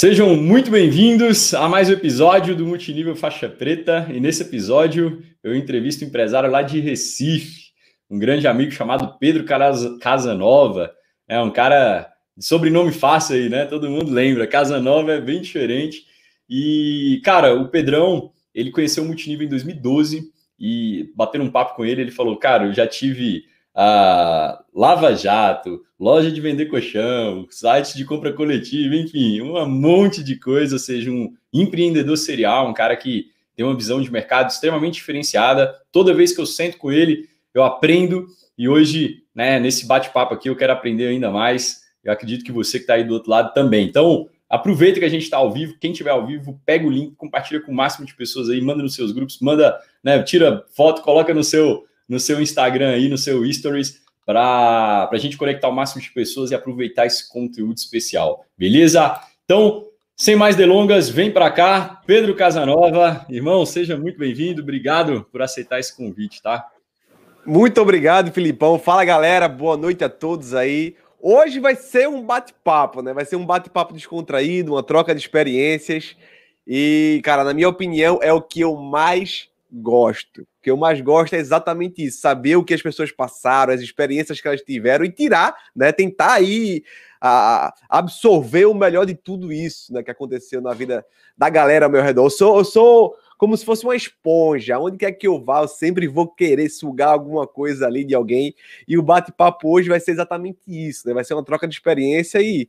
Sejam muito bem-vindos a mais um episódio do Multinível Faixa Preta. E nesse episódio eu entrevisto um empresário lá de Recife, um grande amigo chamado Pedro Casanova. É um cara de sobrenome fácil aí, né? Todo mundo lembra. Casanova é bem diferente. E, cara, o Pedrão, ele conheceu o Multinível em 2012 e batendo um papo com ele, ele falou: Cara, eu já tive a Lava Jato, loja de vender colchão, site de compra coletiva, enfim, um monte de coisa, seja, um empreendedor serial, um cara que tem uma visão de mercado extremamente diferenciada. Toda vez que eu sento com ele, eu aprendo e hoje, né, nesse bate-papo aqui, eu quero aprender ainda mais. Eu acredito que você que está aí do outro lado também. Então, aproveita que a gente está ao vivo. Quem estiver ao vivo, pega o link, compartilha com o máximo de pessoas aí, manda nos seus grupos, manda, né, tira foto, coloca no seu no seu Instagram aí, no seu Stories, para a gente conectar o máximo de pessoas e aproveitar esse conteúdo especial. Beleza? Então, sem mais delongas, vem para cá, Pedro Casanova. Irmão, seja muito bem-vindo. Obrigado por aceitar esse convite, tá? Muito obrigado, Filipão. Fala, galera. Boa noite a todos aí. Hoje vai ser um bate-papo, né? Vai ser um bate-papo descontraído, uma troca de experiências. E, cara, na minha opinião, é o que eu mais gosto. O que eu mais gosto é exatamente isso, saber o que as pessoas passaram, as experiências que elas tiveram e tirar, né, tentar aí a, absorver o melhor de tudo isso, né, que aconteceu na vida da galera ao meu redor. Eu sou, eu sou como se fosse uma esponja, onde quer que eu vá, eu sempre vou querer sugar alguma coisa ali de alguém, e o bate-papo hoje vai ser exatamente isso, né, vai ser uma troca de experiência e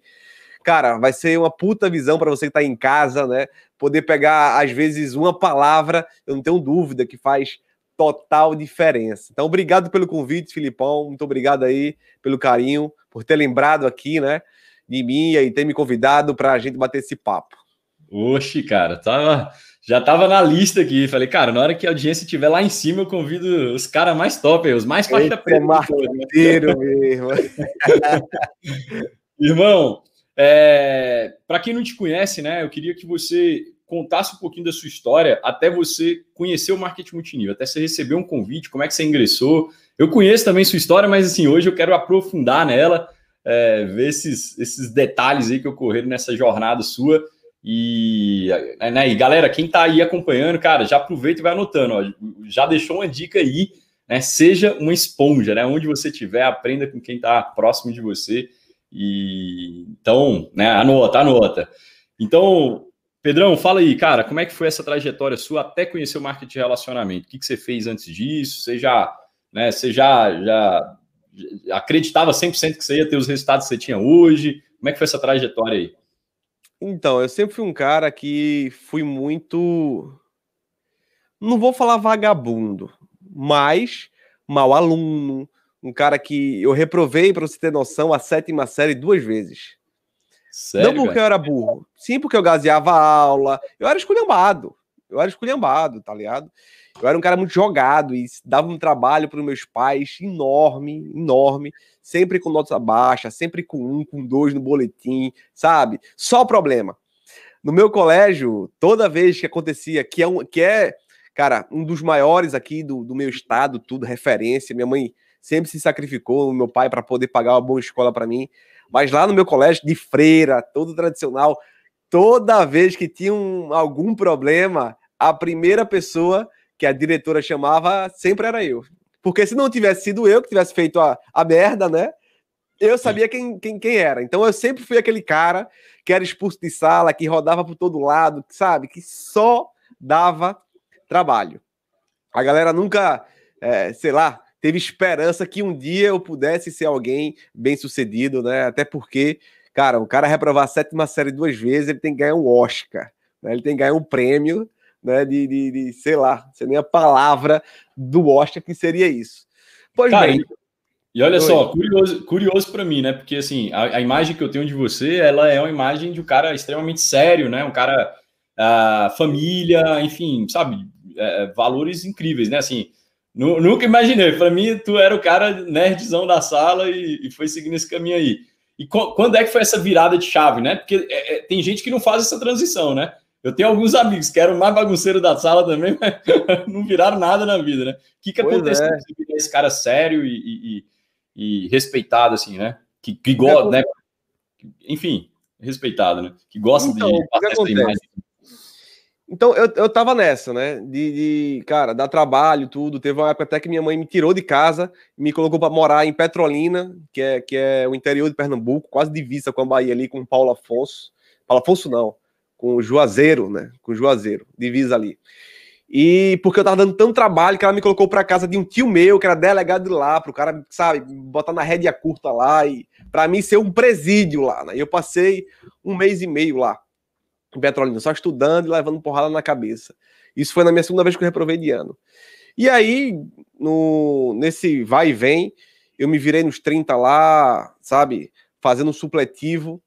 cara, vai ser uma puta visão para você que está em casa, né? Poder pegar, às vezes, uma palavra, eu não tenho dúvida que faz total diferença. Então, obrigado pelo convite, Filipão. Muito obrigado aí pelo carinho, por ter lembrado aqui, né? De mim e ter me convidado para a gente bater esse papo. Oxe, cara, tava, já tava na lista aqui. Falei, cara, na hora que a audiência estiver lá em cima, eu convido os caras mais top, os mais faixa preta. Mesmo. Irmão, é, Para quem não te conhece, né, eu queria que você contasse um pouquinho da sua história até você conhecer o marketing multinível, até você receber um convite, como é que você ingressou. Eu conheço também sua história, mas assim, hoje eu quero aprofundar nela, é, ver esses, esses detalhes aí que ocorreram nessa jornada sua. E, né, e galera, quem está aí acompanhando, cara, já aproveita e vai anotando, ó, já deixou uma dica aí, né? Seja uma esponja, né? Onde você estiver, aprenda com quem está próximo de você e então, né, anota, anota. Então, Pedrão, fala aí, cara, como é que foi essa trajetória sua até conhecer o marketing de relacionamento? O que, que você fez antes disso? Você já, né, você já, já acreditava 100% que você ia ter os resultados que você tinha hoje? Como é que foi essa trajetória aí? Então, eu sempre fui um cara que fui muito. Não vou falar vagabundo, mas mau aluno, um cara que eu reprovei, para você ter noção, a sétima série duas vezes. Sério, Não porque eu era burro, sim porque eu gaseava a aula, eu era esculhambado, eu era esculhambado, tá ligado? Eu era um cara muito jogado e dava um trabalho para os meus pais enorme, enorme, sempre com nota baixa, sempre com um, com dois no boletim, sabe? Só problema. No meu colégio, toda vez que acontecia, que é, um, que é cara, um dos maiores aqui do, do meu estado, tudo, referência, minha mãe sempre se sacrificou, meu pai, para poder pagar uma boa escola para mim. Mas lá no meu colégio de freira, todo tradicional, toda vez que tinha um, algum problema, a primeira pessoa que a diretora chamava sempre era eu. Porque se não tivesse sido eu que tivesse feito a, a merda, né? Eu sabia quem, quem, quem era. Então eu sempre fui aquele cara que era expulso de sala, que rodava por todo lado, sabe? Que só dava trabalho. A galera nunca, é, sei lá, teve esperança que um dia eu pudesse ser alguém bem sucedido, né? Até porque, cara, o cara reprovar a sétima série duas vezes, ele tem que ganhar um Oscar, né? Ele tem que ganhar um prêmio, né? De, de, de sei lá, sem nem a palavra do Oscar que seria isso. Pois cara, bem. E olha Oi. só, curioso, curioso para mim, né? Porque assim, a, a, imagem que eu tenho de você, ela é uma imagem de um cara extremamente sério, né? Um cara, uh, família, enfim, sabe, é, valores incríveis, né? Assim, Nunca imaginei. Para mim, tu era o cara nerdzão da sala e, e foi seguindo esse caminho aí. E quando é que foi essa virada de chave, né? Porque é, é, tem gente que não faz essa transição, né? Eu tenho alguns amigos que eram mais bagunceiro da sala também, mas não viraram nada na vida, né? O que, que aconteceu é. esse cara sério e, e, e, respeitado, assim, né? Que, que gosta, né? Enfim. respeitado, né? Que gosta então, de passar essa imagem. Então, eu, eu tava nessa, né? De, de, cara, dar trabalho, tudo. Teve uma época até que minha mãe me tirou de casa, me colocou para morar em Petrolina, que é, que é o interior de Pernambuco, quase divisa com a Bahia ali, com Paulo Afonso. Paulo Afonso não, com o Juazeiro, né? Com o Juazeiro, divisa ali. E porque eu tava dando tanto trabalho que ela me colocou para casa de um tio meu, que era delegado de lá, pro cara, sabe, botar na rédea curta lá e para mim ser um presídio lá, né? E eu passei um mês e meio lá em Petrolina, só estudando e levando porrada na cabeça. Isso foi na minha segunda vez que eu reprovei de ano. E aí, no, nesse vai e vem, eu me virei nos 30 lá, sabe, fazendo um supletivo.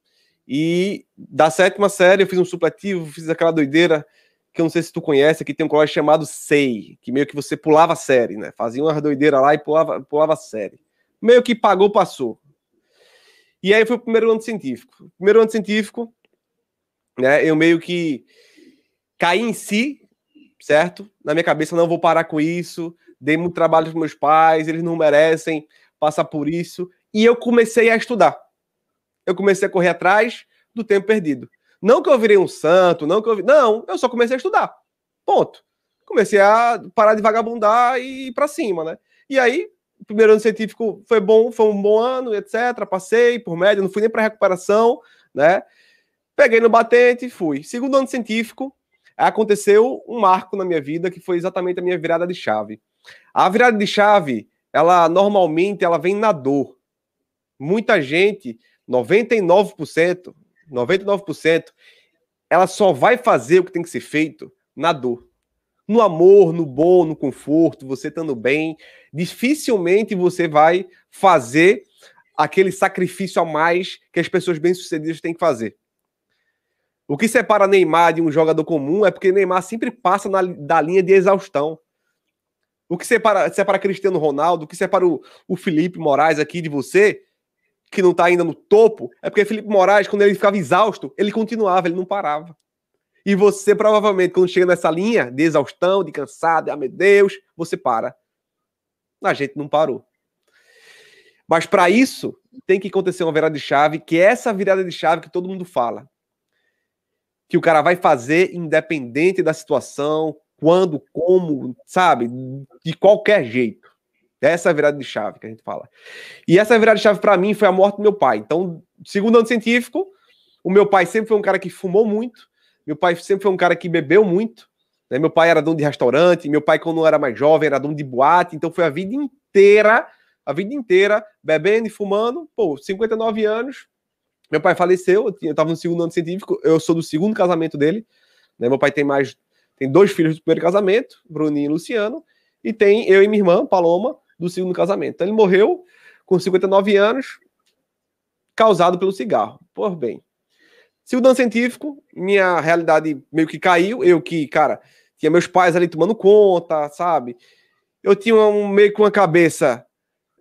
E da sétima série eu fiz um supletivo, fiz aquela doideira que eu não sei se tu conhece, que tem um colégio chamado SEI, que meio que você pulava série, né? Fazia uma doideira lá e pulava, pulava série. Meio que pagou, passou. E aí foi o primeiro ano científico. Primeiro ano científico, né? Eu meio que caí em si, certo? Na minha cabeça, não vou parar com isso. Dei muito trabalho para meus pais, eles não merecem passar por isso. E eu comecei a estudar. Eu comecei a correr atrás do tempo perdido. Não que eu virei um santo, não que eu. Não, eu só comecei a estudar. Ponto. Comecei a parar de vagabundar e ir para cima, né? E aí, o primeiro ano científico foi bom, foi um bom ano, etc. Passei por média, não fui nem para recuperação, né? Peguei no batente e fui. Segundo ano científico, aconteceu um marco na minha vida que foi exatamente a minha virada de chave. A virada de chave, ela normalmente ela vem na dor. Muita gente, 99%, 99%, ela só vai fazer o que tem que ser feito na dor. No amor, no bom, no conforto, você estando bem, dificilmente você vai fazer aquele sacrifício a mais que as pessoas bem-sucedidas têm que fazer. O que separa Neymar de um jogador comum é porque Neymar sempre passa na, da linha de exaustão. O que separa, separa Cristiano Ronaldo, o que separa o, o Felipe Moraes aqui de você, que não tá ainda no topo, é porque Felipe Moraes, quando ele ficava exausto, ele continuava, ele não parava. E você, provavelmente, quando chega nessa linha de exaustão, de cansado, de, ah, meu Deus, você para. A gente não parou. Mas para isso, tem que acontecer uma virada de chave, que é essa virada de chave que todo mundo fala que o cara vai fazer independente da situação, quando, como, sabe? De qualquer jeito. Essa é a virada de chave que a gente fala. E essa virada de chave para mim foi a morte do meu pai. Então, segundo ano científico, o meu pai sempre foi um cara que fumou muito, meu pai sempre foi um cara que bebeu muito. Né? Meu pai era dono de restaurante, meu pai, quando era mais jovem, era dono de boate, então foi a vida inteira, a vida inteira, bebendo e fumando. Pô, 59 anos, meu pai faleceu, eu estava no segundo ano científico, eu sou do segundo casamento dele. Né? Meu pai tem mais, tem dois filhos do primeiro casamento, Bruninho e Luciano, e tem eu e minha irmã, Paloma, do segundo casamento. Então ele morreu com 59 anos, causado pelo cigarro. Por bem. Segundo ano científico, minha realidade meio que caiu. Eu que, cara, tinha meus pais ali tomando conta, sabe? Eu tinha um, meio com uma cabeça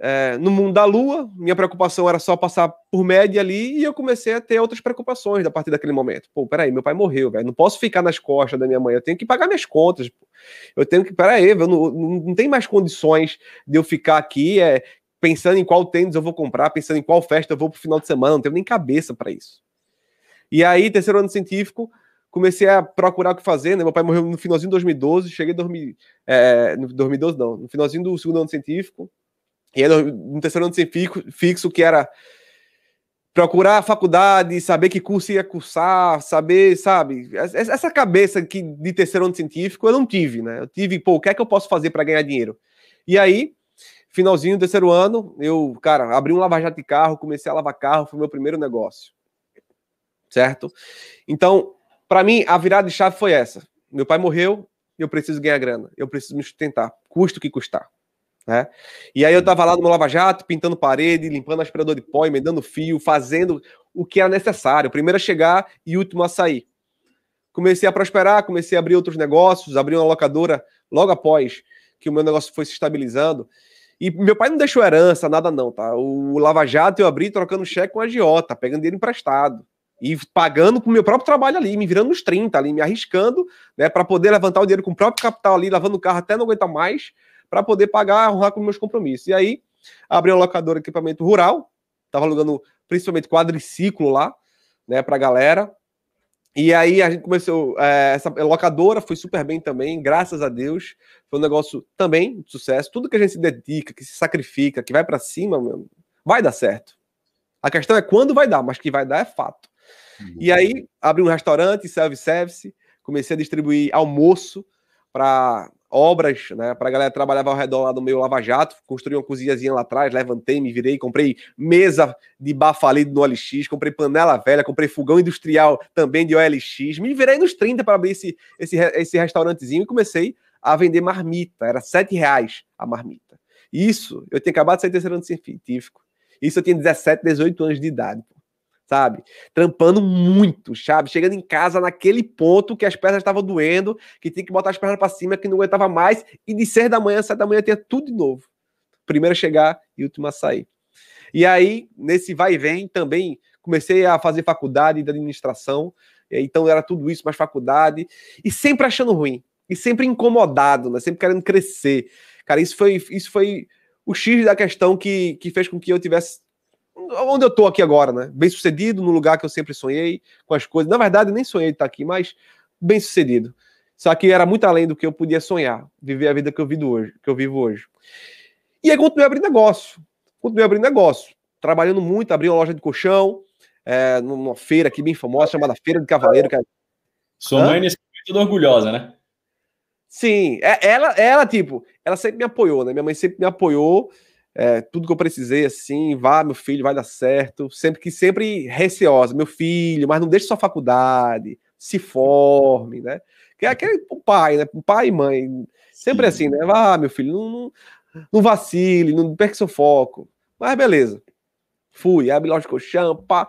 é, no mundo da lua, minha preocupação era só passar por média ali e eu comecei a ter outras preocupações a partir daquele momento. Pô, peraí, meu pai morreu, velho, não posso ficar nas costas da minha mãe, eu tenho que pagar minhas contas. Pô. Eu tenho que, peraí, eu não, não, não tem mais condições de eu ficar aqui é, pensando em qual tênis eu vou comprar, pensando em qual festa eu vou pro final de semana, não tenho nem cabeça para isso. E aí, terceiro ano científico, comecei a procurar o que fazer, né? Meu pai morreu no finalzinho de 2012, cheguei em 2000, é, no 2012 não, no finalzinho do segundo ano científico, e aí, no terceiro ano fixo, fixo, que era procurar a faculdade, saber que curso ia cursar, saber, sabe? Essa cabeça que de terceiro ano científico eu não tive, né? Eu tive, pô, o que é que eu posso fazer para ganhar dinheiro? E aí, finalzinho do terceiro ano, eu, cara, abri um lava-jato de carro, comecei a lavar carro, foi meu primeiro negócio. Certo? Então, para mim, a virada de chave foi essa. Meu pai morreu, eu preciso ganhar grana, eu preciso me sustentar, custo que custar. Né? E aí eu tava lá no meu Lava Jato, pintando parede, limpando aspirador de pó, emendando fio, fazendo o que era necessário. Primeiro a chegar e último a sair. Comecei a prosperar, comecei a abrir outros negócios, abri uma locadora logo após que o meu negócio foi se estabilizando. E meu pai não deixou herança, nada não, tá? O Lava Jato eu abri trocando cheque com a agiota, pegando dinheiro emprestado. E pagando com o meu próprio trabalho ali, me virando nos 30 ali, me arriscando, né, para poder levantar o dinheiro com o próprio capital ali, lavando o carro até não aguentar mais, para poder pagar, honrar com meus compromissos. E aí, abri uma locadora de equipamento rural, estava alugando principalmente quadriciclo lá, né, pra galera. E aí a gente começou, é, essa locadora foi super bem também, graças a Deus. Foi um negócio também de sucesso. Tudo que a gente se dedica, que se sacrifica, que vai para cima, vai dar certo. A questão é quando vai dar, mas que vai dar é fato. Uhum. E aí abri um restaurante, self-service, comecei a distribuir almoço para obras, né, para a galera trabalhava ao redor lá do meu Lava Jato, construí uma cozinhazinha lá atrás, levantei, me virei, comprei mesa de bafalido no OLX, comprei panela velha, comprei fogão industrial também de OLX, me virei nos 30 para abrir esse, esse, esse restaurantezinho e comecei a vender marmita, era 7 reais a marmita. Isso, eu tinha acabado de sair terceiro ano científico, isso eu tinha 17, 18 anos de idade, pô sabe? Trampando muito, sabe? Chegando em casa naquele ponto que as pernas estavam doendo, que tinha que botar as pernas para cima, que não aguentava mais, e de 6 da manhã, 7 da manhã, tinha tudo de novo. Primeiro a chegar e último a sair. E aí, nesse vai e vem, também comecei a fazer faculdade de administração, então era tudo isso, mais faculdade, e sempre achando ruim, e sempre incomodado, né? Sempre querendo crescer. Cara, isso foi, isso foi o X da questão que, que fez com que eu tivesse onde eu tô aqui agora, né? Bem sucedido, no lugar que eu sempre sonhei, com as coisas. Na verdade, nem sonhei de estar aqui, mas bem sucedido. Só que era muito além do que eu podia sonhar, viver a vida que eu vivo hoje, que eu vivo hoje. E aí continuei abrindo negócio. Continuei abrindo negócio. Trabalhando muito, abri uma loja de colchão, é, numa feira aqui bem famosa, chamada Feira de Cavaleiro. Que é... Sua mãe nesse momento orgulhosa, né? Sim, é, ela, ela, tipo, ela sempre me apoiou, né? Minha mãe sempre me apoiou é, tudo que eu precisei, assim, vá, meu filho, vai dar certo. Sempre que sempre receosa, meu filho, mas não deixe sua faculdade, se forme, né? Que é aquele o pai, né? Pai e mãe. Sempre Sim. assim, né? Vá, meu filho, não, não, não vacile, não perca seu foco. Mas beleza. Fui, abre loja de colchão, pá.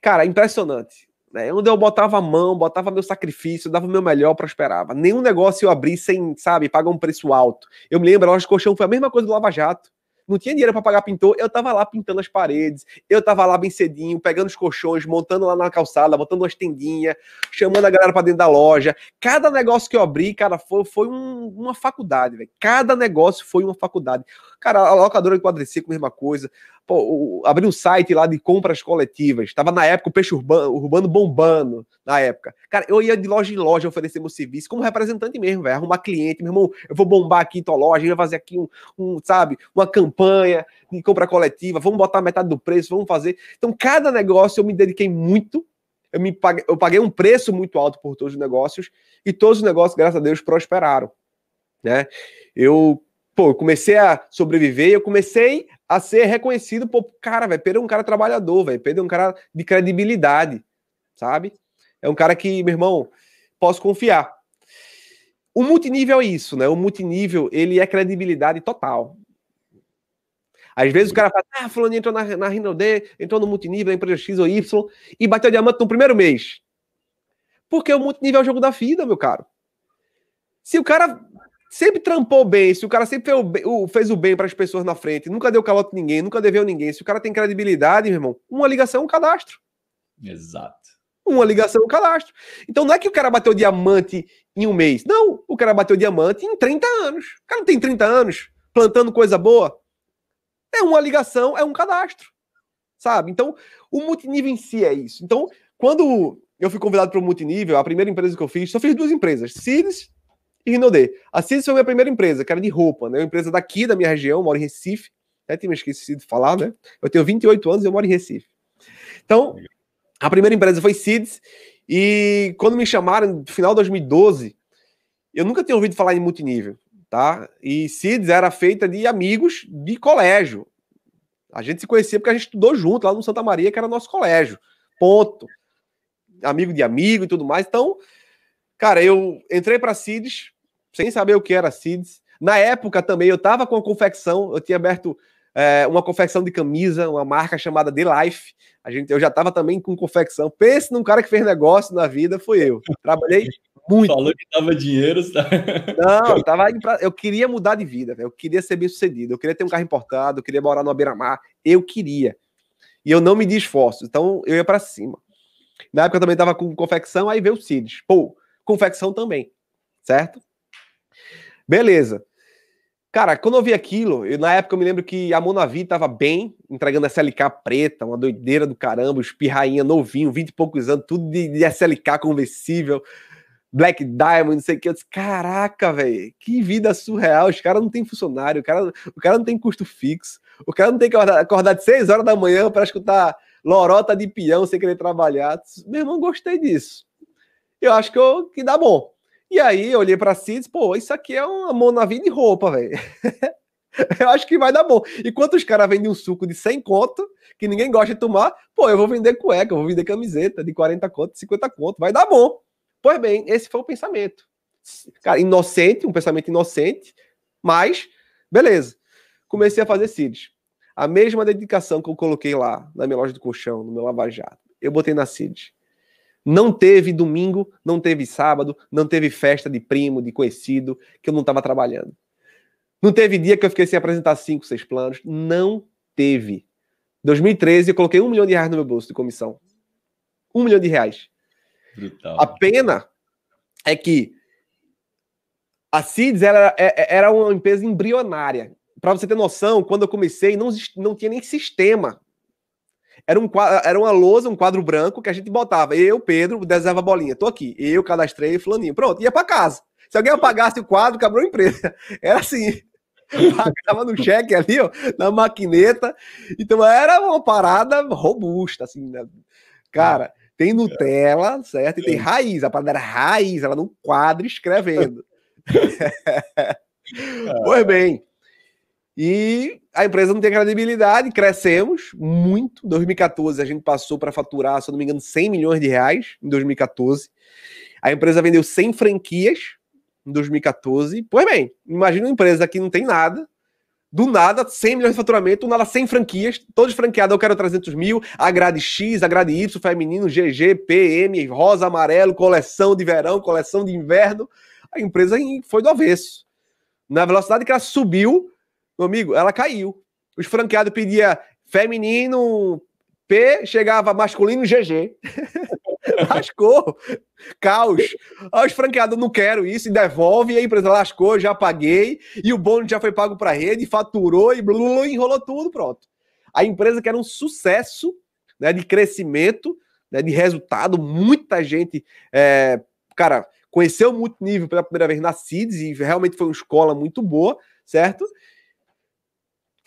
Cara, impressionante. Né? Onde eu botava a mão, botava meu sacrifício, dava o meu melhor, prosperava. Nenhum negócio eu abri sem, sabe, pagar um preço alto. Eu me lembro, a loja de colchão foi a mesma coisa do Lava Jato não tinha dinheiro para pagar pintor, eu tava lá pintando as paredes, eu tava lá bem cedinho, pegando os colchões, montando lá na calçada, botando umas tendinhas, chamando a galera para dentro da loja. Cada negócio que eu abri, cara, foi, foi um, uma faculdade, velho. Cada negócio foi uma faculdade. Cara, a locadora de quadriciclo, mesma coisa. Pô, abri um site lá de compras coletivas. Tava na época o peixe urbano, urbano bombando, na época. Cara, eu ia de loja em loja oferecer meu serviço, como representante mesmo, velho. Arrumar cliente, meu irmão, eu vou bombar aqui tua loja, eu vou fazer aqui um, um, sabe, uma campanha de compra coletiva, vamos botar metade do preço, vamos fazer. Então, cada negócio eu me dediquei muito. Eu, me paguei, eu paguei um preço muito alto por todos os negócios, e todos os negócios, graças a Deus, prosperaram. Né? Eu pô, comecei a sobreviver, eu comecei a ser reconhecido, pô, cara, velho, Pedro é um cara trabalhador, velho, Pedro é um cara de credibilidade, sabe? É um cara que, meu irmão, posso confiar. O multinível é isso, né? O multinível, ele é credibilidade total. Às vezes o cara fala, ah, fulano entrou na, na entrou no multinível, na empresa X ou Y, e bateu diamante no primeiro mês. Porque o multinível é o jogo da vida, meu caro. Se o cara sempre trampou bem, se o cara sempre fez o, bem, para as pessoas na frente, nunca deu calote ninguém, nunca deveu ninguém, se o cara tem credibilidade, meu irmão, uma ligação é um cadastro. Exato. Uma ligação é um cadastro. Então não é que o cara bateu diamante em um mês. Não, o cara bateu diamante em 30 anos. O cara não tem 30 anos plantando coisa boa. É uma ligação, é um cadastro. Sabe? Então, o multinível em si é isso. Então, quando eu fui convidado para o multinível, a primeira empresa que eu fiz, só fiz duas empresas, Cides e Rinodê. A Cis foi a minha primeira empresa, que era de roupa, né? Uma empresa daqui da minha região, moro em Recife. Até tinha esquecido de falar, né? Eu tenho 28 anos e eu moro em Recife. Então, a primeira empresa foi Cids. E quando me chamaram no final de 2012, eu nunca tinha ouvido falar em multinível, tá? E Cids era feita de amigos de colégio. A gente se conhecia porque a gente estudou junto lá no Santa Maria, que era nosso colégio. Ponto. Amigo de amigo e tudo mais. Então, cara, eu entrei para Cids, sem saber o que era CIDS. Na época também eu estava com a confecção, eu tinha aberto é, uma confecção de camisa, uma marca chamada The Life. A gente, eu já estava também com confecção. Pense num cara que fez negócio na vida, foi eu. Trabalhei muito. Falou que dava dinheiro. Tá? Não, eu, tava pra, eu queria mudar de vida, eu queria ser bem sucedido, eu queria ter um carro importado, eu queria morar no beira-mar, eu queria. E eu não me di esforço, então eu ia para cima. Na época eu também estava com confecção, aí veio o CIDS. Pô, confecção também, certo? Beleza. Cara, quando eu vi aquilo, eu, na época eu me lembro que a Monavi tava bem, entregando SLK preta, uma doideira do caramba, os pirrainha novinho, 20 e poucos anos, tudo de, de SLK conversível, Black Diamond, não sei o que. Eu disse, caraca, velho, que vida surreal. Os caras não tem funcionário, o cara, o cara não tem custo fixo, o cara não tem que acordar, acordar de 6 horas da manhã para escutar lorota de peão sem querer trabalhar. Meu irmão, gostei disso. Eu acho que, eu, que dá bom. E aí eu olhei para si e disse, pô, isso aqui é uma mão na vida de roupa, velho. eu acho que vai dar bom. Enquanto os caras vendem um suco de 100 conto, que ninguém gosta de tomar, pô, eu vou vender cueca, eu vou vender camiseta de 40 conto, 50 conto, vai dar bom. Pois bem, esse foi o pensamento. Cara, inocente, um pensamento inocente, mas beleza. Comecei a fazer CIDs. A mesma dedicação que eu coloquei lá na minha loja de colchão, no meu Lava Jato, eu botei na CIDs. Não teve domingo, não teve sábado, não teve festa de primo, de conhecido, que eu não estava trabalhando. Não teve dia que eu fiquei sem apresentar cinco, seis planos. Não teve. 2013, eu coloquei um milhão de reais no meu bolso de comissão. Um milhão de reais. Brutal. A pena é que a CIDS era, é, era uma empresa embrionária. Para você ter noção, quando eu comecei, não, não tinha nem sistema era, um, era uma lousa, um quadro branco que a gente botava. Eu, Pedro, desenhava a bolinha. Tô aqui. Eu cadastrei fulaninho. Pronto, ia para casa. Se alguém apagasse o quadro, quebrou a empresa. Era assim. Pagava no cheque ali, ó, na maquineta. Então era uma parada robusta, assim, né? Cara, tem Nutella, certo? E tem raiz. A parada era raiz, ela num quadro escrevendo. pois bem, e a empresa não tem credibilidade, crescemos muito. Em 2014 a gente passou para faturar, se eu não me engano, 100 milhões de reais em 2014. A empresa vendeu 100 franquias em 2014. Pois bem, imagina uma empresa que não tem nada, do nada, 100 milhões de faturamento, do nada 100 franquias, todos franqueados, eu quero 300 mil, a grade X, a grade Y, feminino, GG, PM, rosa, amarelo, coleção de verão, coleção de inverno. A empresa foi do avesso. Na velocidade que ela subiu, meu amigo, ela caiu. Os franqueados pedia feminino P, chegava masculino GG. lascou. Caos. Aí os franqueados não quero isso e devolve, e a empresa lascou, já paguei, e o bônus já foi pago para a rede, faturou e blu, enrolou tudo, pronto. A empresa que era um sucesso né, de crescimento, né, de resultado, muita gente, é, cara, conheceu muito nível pela primeira vez na CIDS e realmente foi uma escola muito boa, certo?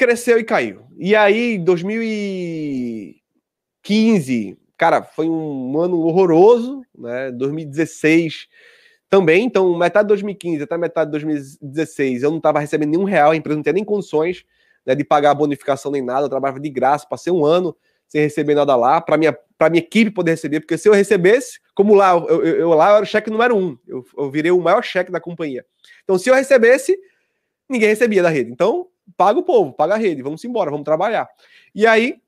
Cresceu e caiu. E aí, 2015, cara, foi um ano horroroso, né? 2016 também. Então, metade de 2015 até metade de 2016, eu não estava recebendo nenhum real, a empresa não tinha nem condições né, de pagar a bonificação nem nada. Eu trabalhava de graça, passei um ano sem receber nada lá, para minha, minha equipe poder receber, porque se eu recebesse, como lá, eu, eu, eu lá eu era o cheque número um, eu, eu virei o maior cheque da companhia. Então, se eu recebesse, ninguém recebia da rede. Então, paga o povo, paga a rede, vamos embora, vamos trabalhar. E aí,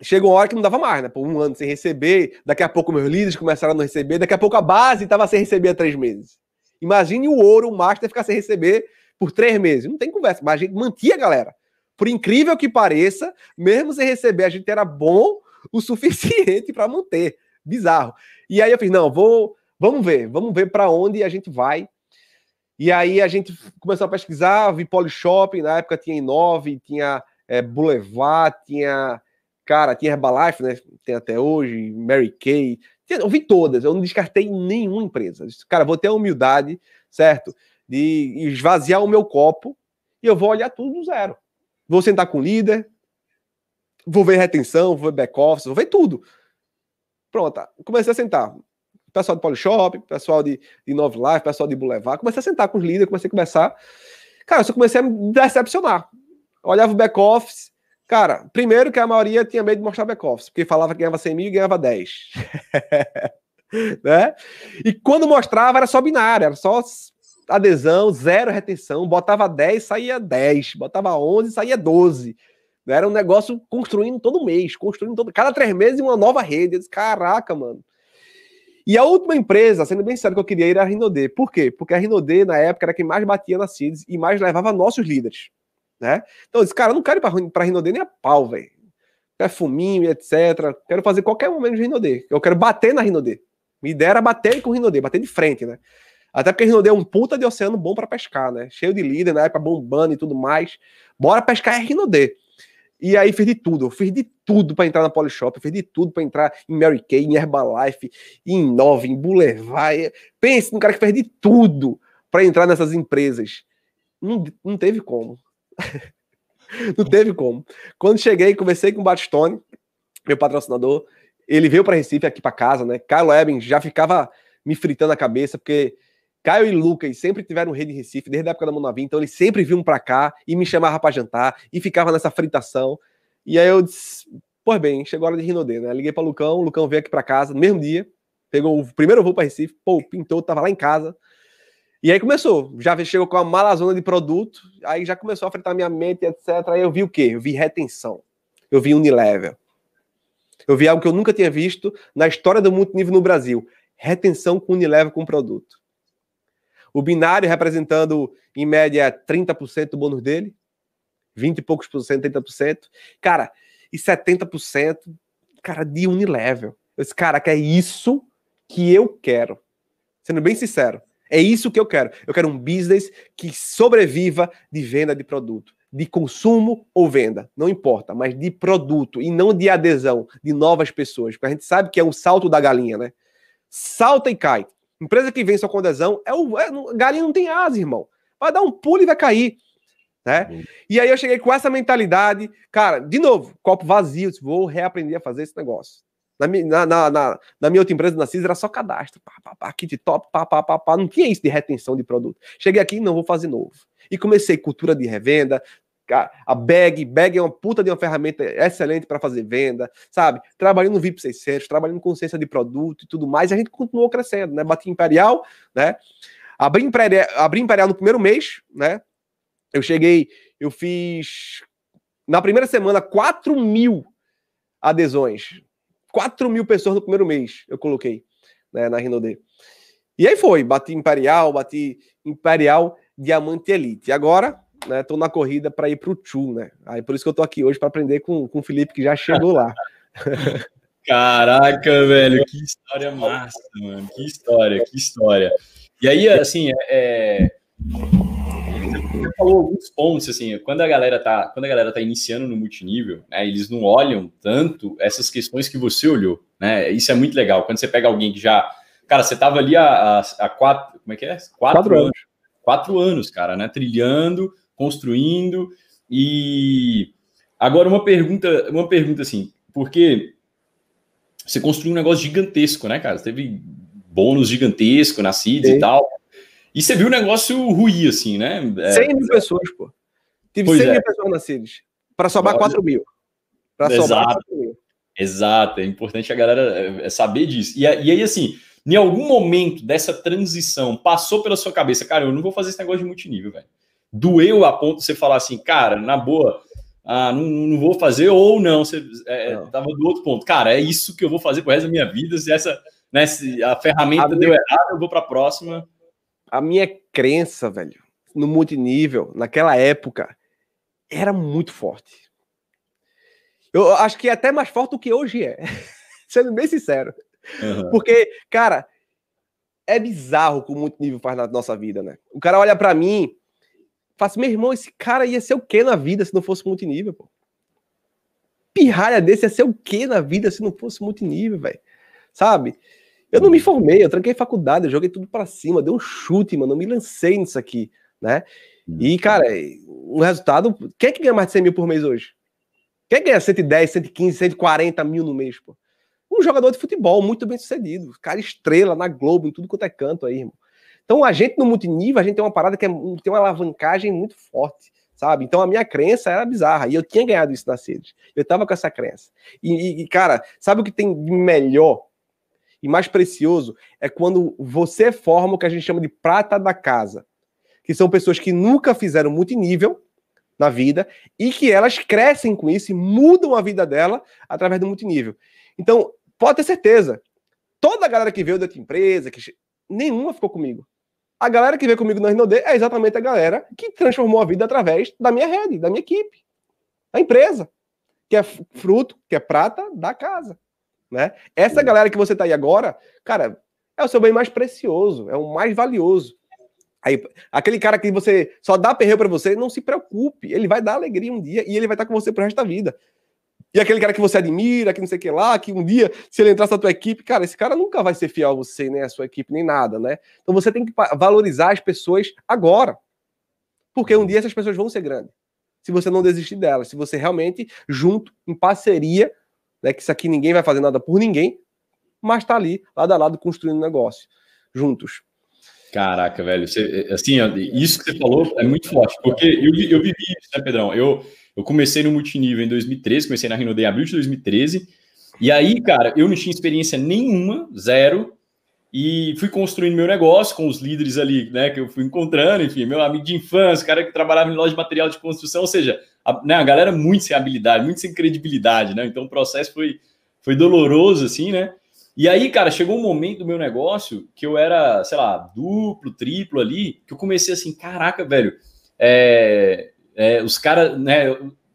chegou uma hora que não dava mais, né? Por um ano sem receber, daqui a pouco meus líderes começaram a não receber, daqui a pouco a base estava sem receber há três meses. Imagine o ouro, o master ficar sem receber por três meses. Não tem conversa, mas a gente mantia a galera. Por incrível que pareça, mesmo sem receber, a gente era bom o suficiente para manter. Bizarro. E aí eu fiz, não, vou, vamos ver, vamos ver para onde a gente vai e aí a gente começou a pesquisar, vi Polishop, na época tinha Inove, tinha é, Boulevard, tinha, cara, tinha Herbalife, né? Tem até hoje, Mary Kay. Eu vi todas, eu não descartei nenhuma empresa. Cara, vou ter a humildade, certo? De esvaziar o meu copo e eu vou olhar tudo do zero. Vou sentar com o líder, vou ver retenção, vou ver back-office, vou ver tudo. Pronto, comecei a sentar pessoal de Polishop, pessoal de, de Nove Life, pessoal de Boulevard. Comecei a sentar com os líderes, comecei a conversar. Cara, eu só comecei a me decepcionar. Olhava o back-office. Cara, primeiro que a maioria tinha medo de mostrar back-office, porque falava que ganhava 100 mil e ganhava 10. né? E quando mostrava era só binário, era só adesão, zero retenção. Botava 10, saía 10. Botava 11, saía 12. Era um negócio construindo todo mês, construindo todo. Cada três meses uma nova rede. Eu disse, Caraca, mano. E a última empresa, sendo bem sério, que eu queria ir era a Rinodê. Por quê? Porque a Rinodê, na época, era quem mais batia na CIDS e mais levava nossos líderes. Né? Então eu disse, cara, eu não quero ir para a Rinodê nem a pau, velho. Perfuminho, etc. Quero fazer qualquer momento de Rinodê. Eu quero bater na Rinodê. Minha ideia bater com o Rinodê, bater de frente, né? Até porque Rinodê é um puta de oceano bom para pescar, né? Cheio de líder, na época bombando e tudo mais. Bora pescar é Rinodê. E aí fiz de tudo, eu fiz de tudo para entrar na Polishop, fiz de tudo para entrar em Mary Kay, em Herbalife, em Nova, em Boulevard. Pense num cara que fez de tudo para entrar nessas empresas. Não, não teve como. não teve como. Quando cheguei, conversei com o Batistone, meu patrocinador, ele veio para Recife aqui para casa, né? Carlos Eben já ficava me fritando a cabeça, porque Caio e Lucas sempre tiveram rede em Recife, desde a época da Monavi, então eles sempre vinham para cá e me chamavam para jantar e ficava nessa fritação. E aí eu disse, pois bem, chegou a hora de Rinodê, né? Liguei para Lucão, o Lucão veio aqui para casa no mesmo dia, pegou o primeiro voo para Recife, pô, pintou, tava lá em casa. E aí começou, já chegou com uma malazona de produto, aí já começou a fritar minha mente, etc. Aí eu vi o quê? Eu vi retenção. Eu vi Unilever. Eu vi algo que eu nunca tinha visto na história do multinível no Brasil retenção com Unilever com produto. O binário representando, em média, 30% do bônus dele, 20 e poucos por cento, 30%. Cara, e 70%, cara, de Unilever. Esse cara, que é isso que eu quero. Sendo bem sincero, é isso que eu quero. Eu quero um business que sobreviva de venda de produto, de consumo ou venda, não importa, mas de produto e não de adesão de novas pessoas, porque a gente sabe que é um salto da galinha, né? salta e cai. Empresa que vem só com adesão, é o é, galinha não tem asa, irmão. Vai dar um pulo e vai cair. Né? Uhum. E aí eu cheguei com essa mentalidade, cara, de novo, copo vazio, vou reaprender a fazer esse negócio. Na, na, na, na, na minha outra empresa, na CIS, era só cadastro, pá, pá, pá, kit top, pá, pá, pá, pá, não tinha isso de retenção de produto. Cheguei aqui, não vou fazer novo. E comecei cultura de revenda, a bag, bag é uma puta de uma ferramenta excelente para fazer venda, sabe? Trabalhando no VIP 600, trabalhando com ciência de produto e tudo mais, e a gente continuou crescendo, né? Bati Imperial, né? Abri Imperial, abri Imperial no primeiro mês, né? Eu cheguei, eu fiz na primeira semana 4 mil adesões. 4 mil pessoas no primeiro mês eu coloquei né, na Rinode. E aí foi, bati Imperial, bati Imperial Diamante Elite. Agora né? Tô na corrida para ir para o Chu, né? Aí por isso que eu tô aqui hoje para aprender com, com o Felipe que já chegou lá. Caraca, velho, que história massa, mano. Que história, que história. E aí, assim, é, é... Você falou alguns pontos, assim, quando a galera tá, quando a galera tá iniciando no multinível, né, eles não olham tanto essas questões que você olhou, né? Isso é muito legal. Quando você pega alguém que já, cara, você tava ali há, há, quatro, como é que é? Quatro, quatro anos. anos. Quatro anos, cara, né? Trilhando, construindo. E agora uma pergunta, uma pergunta assim, porque você construiu um negócio gigantesco, né, cara? Você teve bônus gigantesco na CIDS e tal. E você viu o negócio ruir, assim, né? É, 100 mil pessoas, pô. Tive pois 100 é. mil pessoas na CIDS. Para sobrar 4 mil. Para sobrar 4 mil. Exato, é importante a galera é, é saber disso. E, e aí, assim, em algum momento dessa transição, passou pela sua cabeça, cara, eu não vou fazer esse negócio de multinível, velho doeu a ponto de você falar assim, cara, na boa, ah, não, não vou fazer, ou não, você é, é, não. tava do outro ponto. Cara, é isso que eu vou fazer pro resto da minha vida. Se essa, né, se a ferramenta a deu minha... errado, eu vou para a próxima. A minha crença, velho, no multinível, naquela época, era muito forte. Eu acho que é até mais forte do que hoje é, sendo bem sincero. Uhum. Porque, cara, é bizarro o que o multinível faz na nossa vida, né? O cara olha para mim Faço, meu irmão, esse cara ia ser o que na vida se não fosse multinível, pô? Pirralha desse ia ser o que na vida se não fosse multinível, velho? Sabe? Eu não me formei, eu tranquei faculdade, eu joguei tudo para cima, dei um chute, mano, eu me lancei nisso aqui, né? E, cara, o resultado. Quem é que ganha mais de 100 mil por mês hoje? Quem é que ganha 110, 115, 140 mil no mês, pô? Um jogador de futebol muito bem sucedido, cara estrela na Globo, em tudo quanto é canto aí, irmão. Então, a gente no multinível, a gente tem uma parada que é, tem uma alavancagem muito forte, sabe? Então, a minha crença era bizarra. E eu tinha ganhado isso na sede. Eu tava com essa crença. E, e, cara, sabe o que tem de melhor e mais precioso? É quando você forma o que a gente chama de prata da casa. Que são pessoas que nunca fizeram multinível na vida e que elas crescem com isso e mudam a vida dela através do multinível. Então, pode ter certeza. Toda a galera que veio da tua empresa, que nenhuma ficou comigo. A galera que veio comigo no Rinode é exatamente a galera que transformou a vida através da minha rede, da minha equipe. A empresa, que é fruto, que é prata da casa. Né? Essa galera que você tá aí agora, cara, É o seu bem mais precioso, é o mais valioso. Aí, aquele cara que você só dá perreio para você, não se preocupe, ele vai dar alegria um dia e ele vai estar com você pro resto da vida. E aquele cara que você admira, que não sei o que lá, que um dia, se ele entrasse na tua equipe, cara, esse cara nunca vai ser fiel a você, nem a sua equipe, nem nada, né? Então você tem que valorizar as pessoas agora. Porque um dia essas pessoas vão ser grandes. Se você não desistir delas, se você realmente, junto, em parceria, né, que isso aqui ninguém vai fazer nada por ninguém, mas tá ali, lado a lado, construindo negócio, juntos. Caraca, velho, você, assim, isso que você falou é muito forte, porque eu, eu vivi isso, né, Pedrão? Eu, eu comecei no multinível em 2013, comecei na Renault em abril de 2013, e aí, cara, eu não tinha experiência nenhuma, zero, e fui construindo meu negócio com os líderes ali, né, que eu fui encontrando, enfim, meu amigo de infância, cara que trabalhava em loja de material de construção, ou seja, a, né, a galera muito sem habilidade, muito sem credibilidade, né, então o processo foi, foi doloroso, assim, né, e aí, cara, chegou um momento do meu negócio que eu era, sei lá, duplo, triplo ali, que eu comecei assim, caraca, velho, é, é, os caras, né,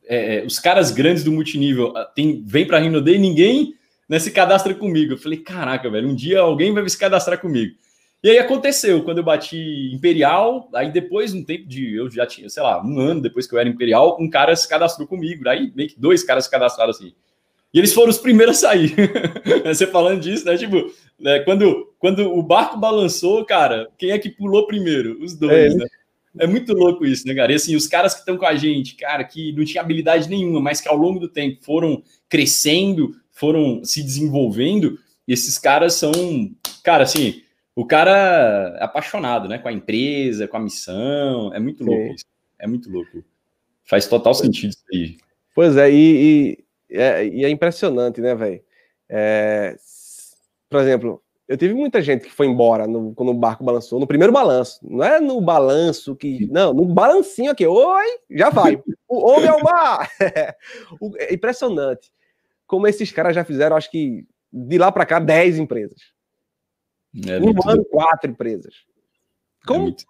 é, é, os caras grandes do multinível ah, tem, vem para Rino Day e ninguém né, se cadastra comigo. Eu falei, caraca, velho, um dia alguém vai se cadastrar comigo. E aí aconteceu, quando eu bati Imperial, aí depois, um tempo de, eu já tinha, sei lá, um ano depois que eu era Imperial, um cara se cadastrou comigo, aí meio que dois caras se cadastraram assim. E eles foram os primeiros a sair. Você falando disso, né? Tipo, né, quando, quando o barco balançou, cara, quem é que pulou primeiro? Os dois, é, né? É muito louco isso, né, cara? E assim, os caras que estão com a gente, cara, que não tinha habilidade nenhuma, mas que ao longo do tempo foram crescendo, foram se desenvolvendo, esses caras são, cara, assim, o cara é apaixonado, né, com a empresa, com a missão, é muito louco isso. É muito louco. Faz total sentido isso aí. Pois é, e, e, é, e é impressionante, né, velho? É, por exemplo, eu tive muita gente que foi embora no, quando o barco balançou, no primeiro balanço. Não é no balanço que. Não, no balancinho aqui. Oi, já vai. O homem é o mar. é impressionante. Como esses caras já fizeram, acho que de lá para cá, 10 empresas. É um ano, quatro empresas. Como, é muito...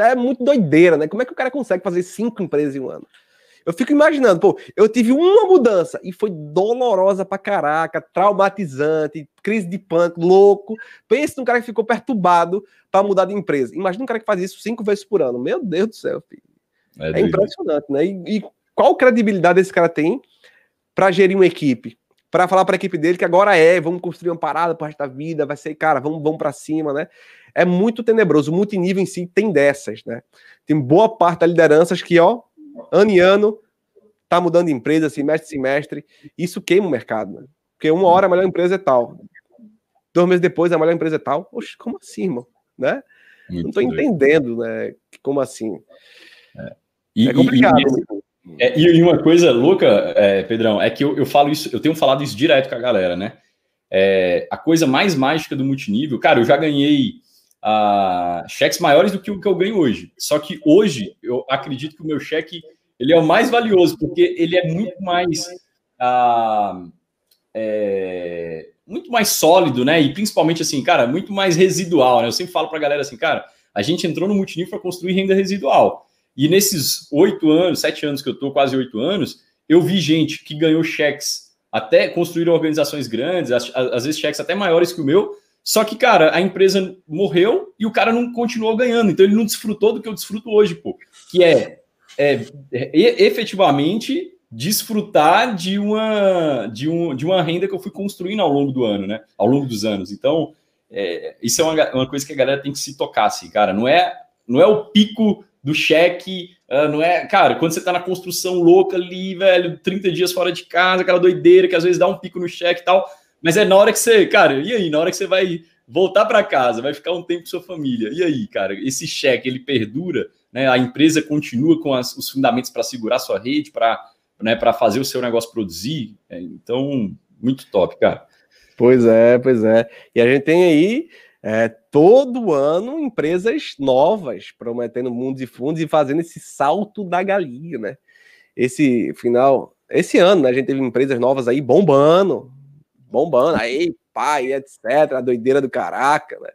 é muito doideira, né? Como é que o cara consegue fazer cinco empresas em um ano? Eu fico imaginando, pô, eu tive uma mudança e foi dolorosa pra caraca, traumatizante, crise de pânico, louco. Pense num cara que ficou perturbado para mudar de empresa. Imagina um cara que faz isso cinco vezes por ano. Meu Deus do céu, filho. É, é impressionante, né? E, e, qual credibilidade esse cara tem para gerir uma equipe? Para falar para a equipe dele que agora é, vamos construir uma parada para resto da vida, vai ser, cara, vamos, vamos para cima, né? É muito tenebroso. O multinível em si tem dessas, né? Tem boa parte das lideranças que, ó, ano e ano, tá mudando de empresa, semestre semestre. Isso queima o mercado, né? Porque uma hora a melhor empresa é tal. Dois meses depois a melhor empresa é tal. Oxe, como assim, irmão? Né? Muito Não tô entendendo, né? Como assim? É, e, é complicado. E, é, e, uma coisa louca, é, Pedrão, é que eu, eu falo isso, eu tenho falado isso direto com a galera, né? É, a coisa mais mágica do multinível, cara, eu já ganhei uh, cheques maiores do que o que eu ganho hoje. Só que hoje eu acredito que o meu cheque ele é o mais valioso, porque ele é muito mais. Ah, é, muito mais sólido, né? E principalmente assim, cara, muito mais residual, né? Eu sempre falo para a galera assim, cara, a gente entrou no multinível para construir renda residual. E nesses oito anos, sete anos que eu tô, quase oito anos, eu vi gente que ganhou cheques, até construíram organizações grandes, às, às vezes cheques até maiores que o meu, só que, cara, a empresa morreu e o cara não continuou ganhando, então ele não desfrutou do que eu desfruto hoje, pô, que é é, é, efetivamente desfrutar de uma, de, um, de uma renda que eu fui construindo ao longo do ano, né? Ao longo dos anos. Então, é, isso é uma, uma coisa que a galera tem que se tocar, assim, cara. Não é, não é o pico do cheque, uh, não é, cara, quando você tá na construção louca ali, velho, 30 dias fora de casa, aquela doideira que às vezes dá um pico no cheque e tal, mas é na hora que você, cara, e aí, na hora que você vai voltar para casa, vai ficar um tempo com sua família, e aí, cara, esse cheque, ele perdura, né? A empresa continua com as, os fundamentos para segurar sua rede, para né, fazer o seu negócio produzir. É, então, muito top, cara. Pois é, pois é. E a gente tem aí é, todo ano empresas novas prometendo mundos e fundos e fazendo esse salto da galinha, né? Esse final, esse ano, né, a gente teve empresas novas aí bombando, bombando, aí, pai, etc, a doideira do caraca, né?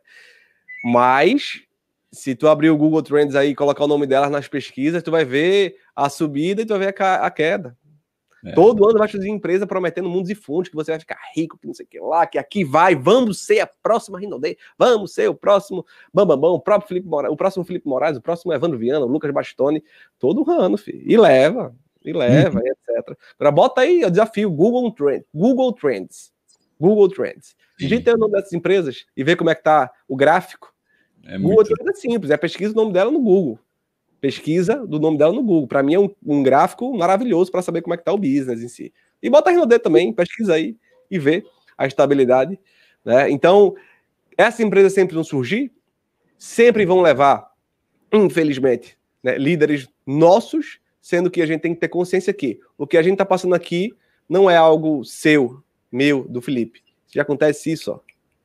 Mas se tu abrir o Google Trends aí e colocar o nome delas nas pesquisas, tu vai ver a subida e tu vai ver a, queda. É. Todo ano vai surgir empresa prometendo mundos e fundos, que você vai ficar rico, que não sei o que lá, que aqui vai, vamos ser a próxima Rinodê, vamos ser o próximo Bambambam, o próprio Felipe Moraes, o próximo Felipe Moraes, o próximo Evandro Viana, o Lucas Bastoni, todo ano, filho. E leva, e leva, uhum. etc. Agora bota aí o desafio, Google Trends, Google Trends, Google Trends. Digita o nome dessas empresas e vê como é que tá o gráfico. É Google muito... Trends é simples, é pesquisa o nome dela no Google pesquisa do nome dela no Google. Para mim é um, um, gráfico maravilhoso para saber como é que tá o business em si. E bota a Rinode também, pesquisa aí e vê a estabilidade. Né? Então, essas empresas sempre vão surgir, sempre vão levar, infelizmente, né, líderes nossos, sendo que a gente tem que ter consciência que o que a gente está passando aqui não é algo seu, meu, do Felipe. Já acontece isso, ó.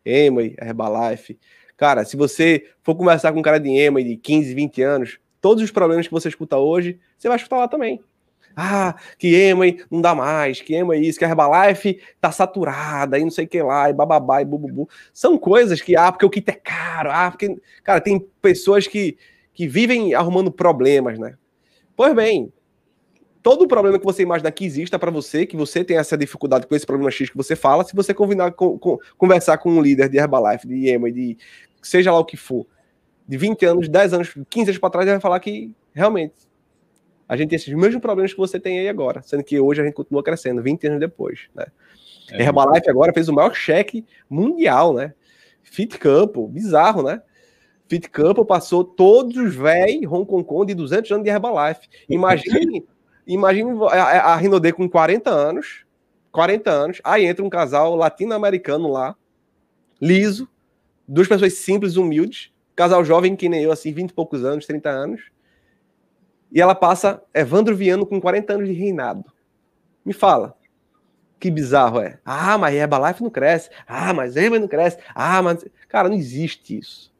Emma, Herbalife. Cara, se você for conversar com um cara de Emma de 15, 20 anos, todos os problemas que você escuta hoje, você vai escutar lá também. Ah, que Emma não dá mais, que Emma isso, que a Herbalife tá saturada, e não sei o que lá, e bababá, e bububu. São coisas que, ah, porque o kit é caro, ah, porque. Cara, tem pessoas que, que vivem arrumando problemas, né? Pois bem, todo o problema que você imagina que exista para você, que você tem essa dificuldade com esse problema X que você fala, se você combinar com, com, conversar com um líder de Herbalife, de Emma, de seja lá o que for, de 20 anos, 10 anos, 15 anos para trás, vai falar que realmente a gente tem esses mesmos problemas que você tem aí agora, sendo que hoje a gente continua crescendo, 20 anos depois, né? É. Herbalife agora fez o maior cheque mundial, né? Fit Campo, bizarro, né? Fit Campo passou todos os véi Hong Kong Kong de 200 anos de Herbalife. Imagine, imagine a, a Rinode com 40 anos, 40 anos, aí entra um casal latino-americano lá, liso, duas pessoas simples, humildes, casal jovem que nem eu, assim, 20 e poucos anos, 30 anos. E ela passa Evandro Viano com 40 anos de reinado. Me fala. Que bizarro é. Ah, mas Herbalife não cresce. Ah, mas Emma não cresce. Ah, mas. Cara, não existe isso.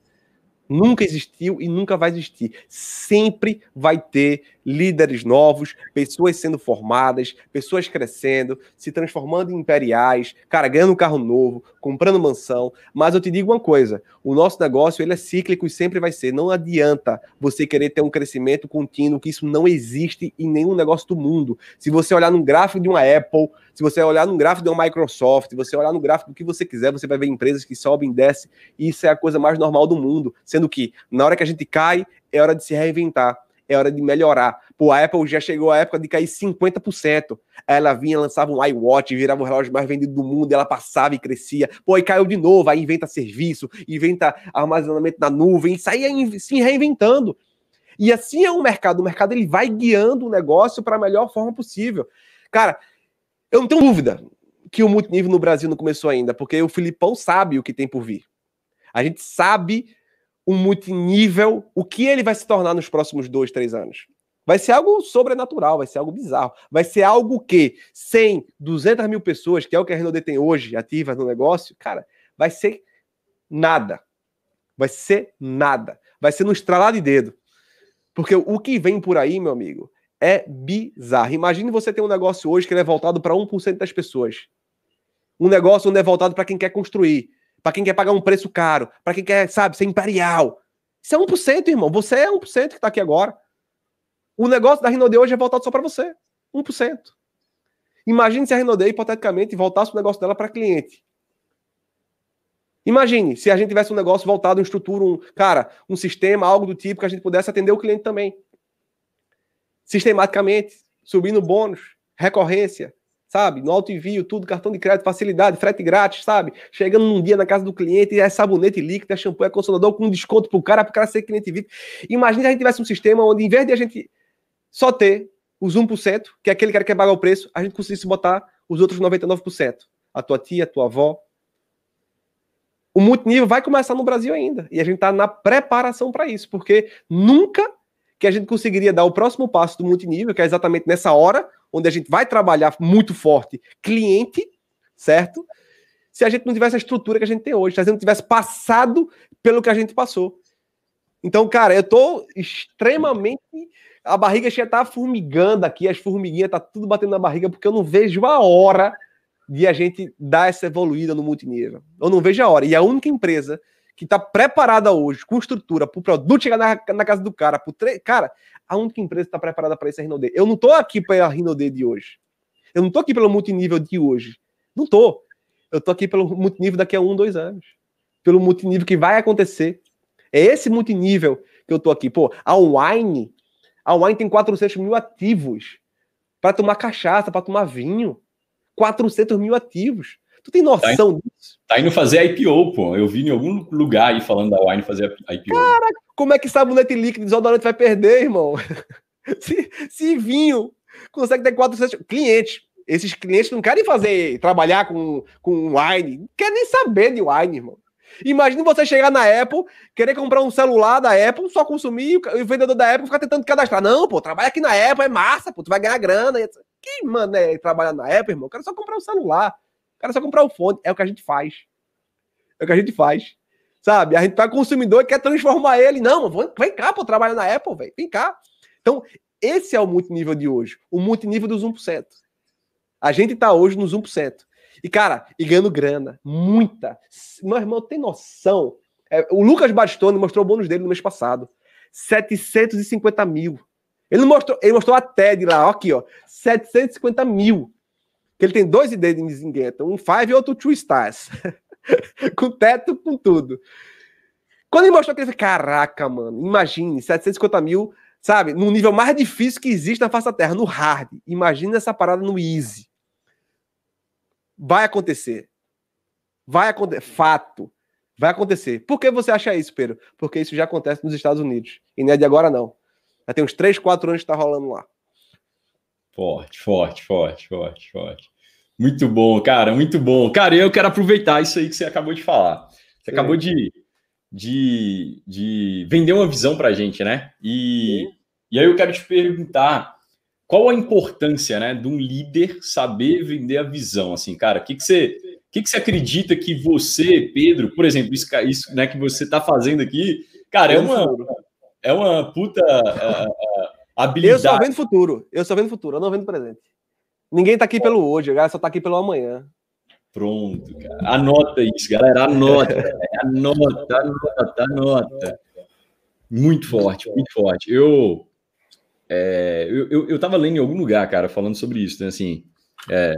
Nunca existiu e nunca vai existir. Sempre vai ter líderes novos, pessoas sendo formadas, pessoas crescendo, se transformando em imperiais, cara, ganhando um carro novo, comprando mansão. Mas eu te digo uma coisa: o nosso negócio ele é cíclico e sempre vai ser. Não adianta você querer ter um crescimento contínuo, que isso não existe em nenhum negócio do mundo. Se você olhar num gráfico de uma Apple, se você olhar num gráfico de uma Microsoft, se você olhar no gráfico do que você quiser, você vai ver empresas que sobem e descem. E isso é a coisa mais normal do mundo. Sendo que, na hora que a gente cai, é hora de se reinventar é hora de melhorar. Pô, a Apple já chegou a época de cair 50%. Ela vinha, lançava um iWatch, virava o relógio mais vendido do mundo, ela passava e crescia. Pô, aí caiu de novo, aí inventa serviço, inventa armazenamento na nuvem, isso aí é se reinventando. E assim é o mercado. O mercado ele vai guiando o negócio para a melhor forma possível. Cara, eu não tenho dúvida que o multinível no Brasil não começou ainda, porque o Filipão sabe o que tem por vir. A gente sabe um multinível, o que ele vai se tornar nos próximos dois, três anos? Vai ser algo sobrenatural, vai ser algo bizarro. Vai ser algo que 100, 200 mil pessoas, que é o que a Renault tem hoje, ativas no negócio, cara, vai ser nada. Vai ser nada. Vai ser no estralar de dedo. Porque o que vem por aí, meu amigo, é bizarro. Imagine você ter um negócio hoje que é voltado para 1% das pessoas. Um negócio onde é voltado para quem quer construir para quem quer pagar um preço caro, para quem quer, sabe, ser imperial. Isso é 1%, irmão. Você é 1% que está aqui agora. O negócio da Rinode hoje é voltado só para você. 1%. Imagine se a Rinode, hipoteticamente, voltasse o negócio dela para cliente. Imagine se a gente tivesse um negócio voltado, uma estrutura, um, cara, um sistema, algo do tipo que a gente pudesse atender o cliente também. Sistematicamente, subindo bônus, recorrência, sabe? No alto envio, tudo, cartão de crédito, facilidade, frete grátis, sabe? Chegando num dia na casa do cliente, é sabonete líquido, é shampoo, é condicionador com desconto pro cara, pro cara ser cliente VIP. Imagina se a gente tivesse um sistema onde, em vez de a gente só ter os 1%, que é aquele cara que quer pagar o preço, a gente conseguisse botar os outros 99%. A tua tia, a tua avó. O multinível vai começar no Brasil ainda. E a gente tá na preparação para isso, porque nunca que a gente conseguiria dar o próximo passo do multinível, que é exatamente nessa hora, onde a gente vai trabalhar muito forte cliente, certo? Se a gente não tivesse a estrutura que a gente tem hoje, se a gente não tivesse passado pelo que a gente passou. Então, cara, eu tô extremamente. A barriga já tá formigando aqui, as formiguinhas tá tudo batendo na barriga, porque eu não vejo a hora de a gente dar essa evoluída no multinível. Eu não vejo a hora. E a única empresa que está preparada hoje, com estrutura, para o produto chegar na, na, casa do cara, pro tre... cara, a única empresa que está preparada para isso é Rinode. Eu não estou aqui para a Rinode de hoje. Eu não tô aqui pelo multinível de hoje. Não tô. Eu tô aqui pelo multinível daqui a um, dois anos. Pelo multinível que vai acontecer. É esse multinível que eu tô aqui. Pô, a Wine, a Wine tem 400 mil ativos para tomar cachaça, para tomar vinho. 400 mil ativos. Tu tem noção tá disso? Tá indo fazer IPO, pô. Eu vi em algum lugar aí falando da Wine fazer IPO. Cara, como é que sabonete líquido desodorante vai perder, irmão? se, se vinho consegue ter 400 clientes. Esses clientes não querem fazer, trabalhar com, com wine, não querem nem saber de wine, irmão. Imagina você chegar na Apple, querer comprar um celular da Apple, só consumir, e o vendedor da Apple ficar tentando cadastrar. Não, pô, trabalha aqui na Apple, é massa, pô, tu vai ganhar grana. Quem, mano, é trabalhar na Apple, irmão? Quero só comprar um celular. Quero só comprar o um fone. É o que a gente faz. É o que a gente faz. Sabe? A gente pega consumidor e quer transformar ele. Não, vem cá, pô, trabalha na Apple, velho. Vem cá. Então, esse é o multinível de hoje. O multinível dos 1%. A gente tá hoje nos 1%. E, cara, e ganhando grana. Muita. Meu irmão, tem noção? É, o Lucas Bastoni mostrou o bônus dele no mês passado. 750 mil. Ele mostrou, ele mostrou a TED lá, ó, aqui, ó. 750 mil. Que ele tem dois IDs em Zingueta, um 5 e outro 2 stars. com teto, com tudo. Quando ele mostrou aquele, caraca, mano, imagine, 750 mil sabe? No nível mais difícil que existe na face da Terra, no hard. Imagina essa parada no easy. Vai acontecer. Vai acontecer. Fato. Vai acontecer. Por que você acha isso, Pedro? Porque isso já acontece nos Estados Unidos. E não é de agora, não. Já tem uns 3, 4 anos que está rolando lá. Forte, forte, forte, forte, forte. Muito bom, cara, muito bom. Cara, eu quero aproveitar isso aí que você acabou de falar. Você Sim. acabou de, de, de vender uma visão para a gente, né? E, e aí eu quero te perguntar qual a importância, né, de um líder saber vender a visão, assim, cara, o que, que você que, que você acredita que você, Pedro, por exemplo, isso, isso né, que você está fazendo aqui, cara, é uma, é uma puta uh, uh, habilidade. Eu só vendo futuro, eu só vendo futuro, eu não vendo presente. Ninguém está aqui pelo hoje, a galera só está aqui pelo amanhã. Pronto, cara. Anota isso, galera. Anota, anota, anota, anota. Muito forte, muito forte. Eu, é, eu, eu, eu tava lendo em algum lugar, cara, falando sobre isso, né? Assim, é,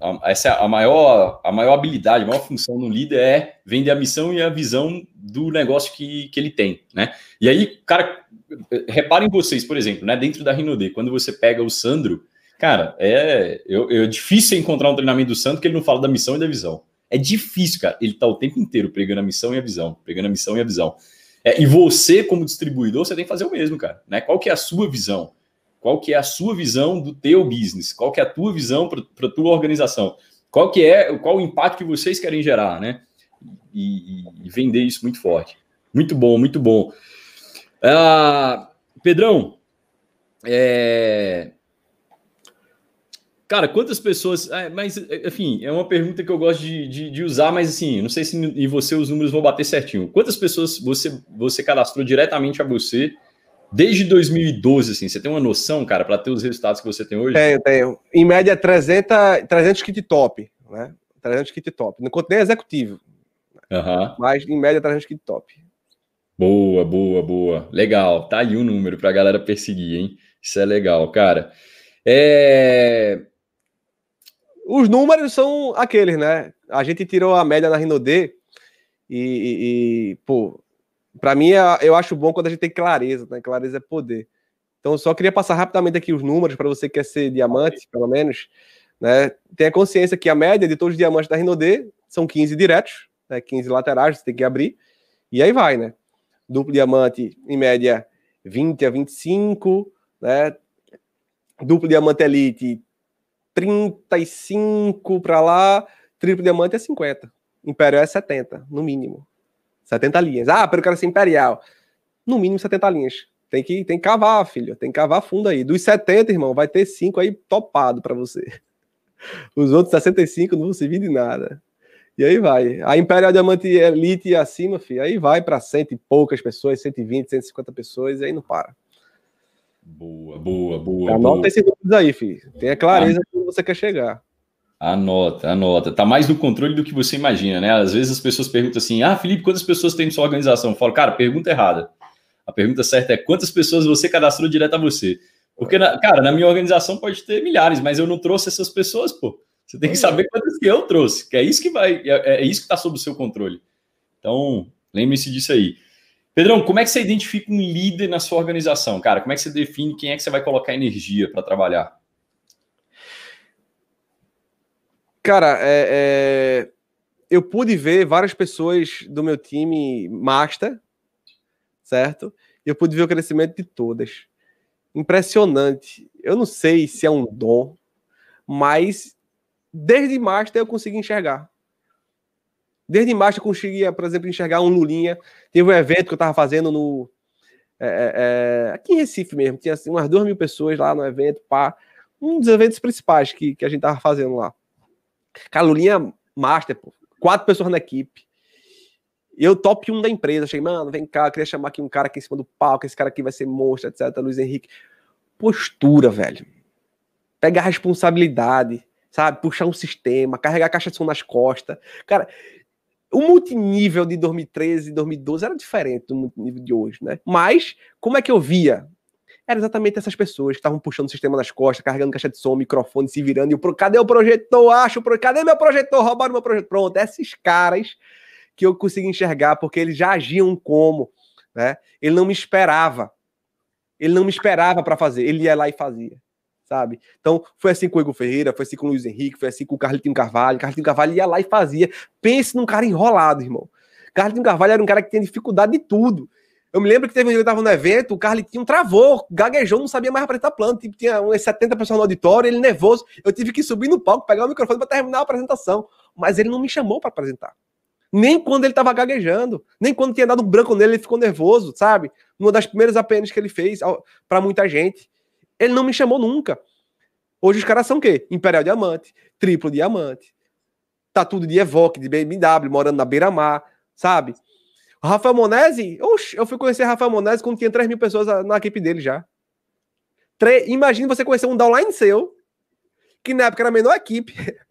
a, essa é a maior, a maior habilidade, a maior função do líder é vender a missão e a visão do negócio que, que ele tem, né? E aí, cara, reparem vocês, por exemplo, né? Dentro da Rinode, quando você pega o Sandro, Cara, é, eu, é difícil encontrar um treinamento do Santo que ele não fala da missão e da visão. É difícil, cara. Ele tá o tempo inteiro pregando a missão e a visão, pregando a missão e a visão. É, e você, como distribuidor, você tem que fazer o mesmo, cara. Né? Qual que é a sua visão? Qual que é a sua visão do teu business? Qual que é a tua visão para a tua organização? Qual que é, qual o impacto que vocês querem gerar, né? E, e vender isso muito forte. Muito bom, muito bom. Uh, Pedrão, é, Cara, quantas pessoas. É, mas, enfim, é uma pergunta que eu gosto de, de, de, usar, mas assim, não sei se e você os números vão bater certinho. Quantas pessoas você, você cadastrou diretamente a você desde 2012? Assim, você tem uma noção, cara, para ter os resultados que você tem hoje? Tenho, tenho. Em média, 300, 300 kit top, né? 300 kit top. Não conto nem executivo. Uhum. Mas, em média, 300 kit top. Boa, boa, boa. Legal. Tá aí o um número para a galera perseguir, hein? Isso é legal, cara. É... Os números são aqueles, né? A gente tirou a média na Rinode e, e, pô, para mim é, eu acho bom quando a gente tem clareza, né? Clareza é poder. Então, só queria passar rapidamente aqui os números para você que quer ser diamante, pelo menos, né? Tenha consciência que a média de todos os diamantes da Rinode são 15 diretos, né? 15 laterais, você tem que abrir. E aí vai, né? Duplo diamante, em média, 20 a 25, né? Duplo diamante elite, 35 para lá, triplo diamante é 50. Imperial é 70, no mínimo. 70 linhas. Ah, pero eu quero ser imperial. No mínimo 70 linhas. Tem que, tem que cavar, filho. Tem que cavar fundo aí. Dos 70, irmão, vai ter 5 aí topado para você. Os outros 65 não vão servir de nada. E aí vai. A Imperial Diamante Elite e acima, filho, aí vai para cento e poucas pessoas, 120, 150 pessoas, e aí não para. Boa, boa, boa. Anota boa. esses números aí, filho. Tenha clareza ah. Você quer chegar. Anota, anota. Tá mais no controle do que você imagina, né? Às vezes as pessoas perguntam assim: Ah, Felipe, quantas pessoas tem em sua organização? Eu falo, cara, pergunta errada. A pergunta certa é quantas pessoas você cadastrou direto a você. Porque, na, cara, na minha organização pode ter milhares, mas eu não trouxe essas pessoas, pô. Você tem que saber quantas que eu trouxe, que é isso que vai, é, é isso que está sob o seu controle. Então, lembre-se disso aí. Pedrão, como é que você identifica um líder na sua organização, cara? Como é que você define quem é que você vai colocar energia para trabalhar? Cara, é, é, eu pude ver várias pessoas do meu time master, certo? E eu pude ver o crescimento de todas. Impressionante. Eu não sei se é um dom, mas desde master eu consegui enxergar. Desde master eu conseguia, por exemplo, enxergar um Lulinha. Teve um evento que eu estava fazendo no. É, é, é, aqui em Recife mesmo. Tinha assim, umas duas mil pessoas lá no evento, pá. Um dos eventos principais que, que a gente tava fazendo lá. Cara, Lulinha Master, pô. Quatro pessoas na equipe. Eu top 1 da empresa. Achei, mano, vem cá, queria chamar aqui um cara aqui em cima do palco, esse cara aqui vai ser monstro, etc. Luiz Henrique. Postura, velho. Pegar responsabilidade, sabe? Puxar um sistema, carregar a caixa de som nas costas. Cara, o multinível de 2013 e 2012 era diferente do multinível de hoje, né? Mas, como é que eu via? Era exatamente essas pessoas que estavam puxando o sistema nas costas, carregando caixa de som, microfone, se virando. E o pro... cadê o projetor? Acho, pro... cadê meu projetor? Roubaram meu projetor. Pronto, esses caras que eu consegui enxergar, porque eles já agiam como, né? Ele não me esperava. Ele não me esperava para fazer. Ele ia lá e fazia, sabe? Então, foi assim com o Igor Ferreira, foi assim com o Luiz Henrique, foi assim com o Carlitinho Carvalho. Carlitinho Carvalho ia lá e fazia. Pense num cara enrolado, irmão. Carlitinho Carvalho era um cara que tinha dificuldade de tudo. Eu me lembro que teve um dia que eu tava no evento, o Carlitinho travou, gaguejou, não sabia mais apresentar plano. Tipo, tinha umas 70 pessoas no auditório, ele nervoso. Eu tive que subir no palco, pegar o microfone para terminar a apresentação. Mas ele não me chamou para apresentar. Nem quando ele tava gaguejando, nem quando tinha dado um branco nele, ele ficou nervoso, sabe? Uma das primeiras APNs que ele fez para muita gente. Ele não me chamou nunca. Hoje os caras são o quê? Imperial Diamante, Triplo Diamante. Tá tudo de Evoque, de BMW, morando na beira-mar, sabe? O Rafael Monese, oxe, eu fui conhecer Rafael Monese quando tinha 3 mil pessoas na equipe dele já. Tre... Imagina você conhecer um downline seu, que na época era a menor equipe.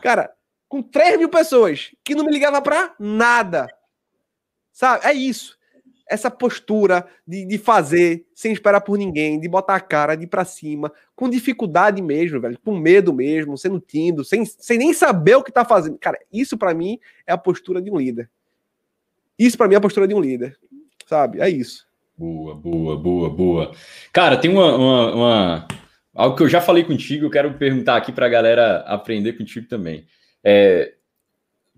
Cara, com 3 mil pessoas, que não me ligava pra nada. Sabe? É isso. Essa postura de, de fazer sem esperar por ninguém, de botar a cara, de ir pra cima, com dificuldade mesmo, velho, com medo mesmo, sendo tímido, sem, sem nem saber o que tá fazendo. Cara, isso para mim é a postura de um líder. Isso para mim é a postura de um líder, sabe? É isso. Boa, boa, boa, boa. Cara, tem uma, uma, uma... algo que eu já falei contigo, eu quero perguntar aqui para a galera aprender contigo também. É,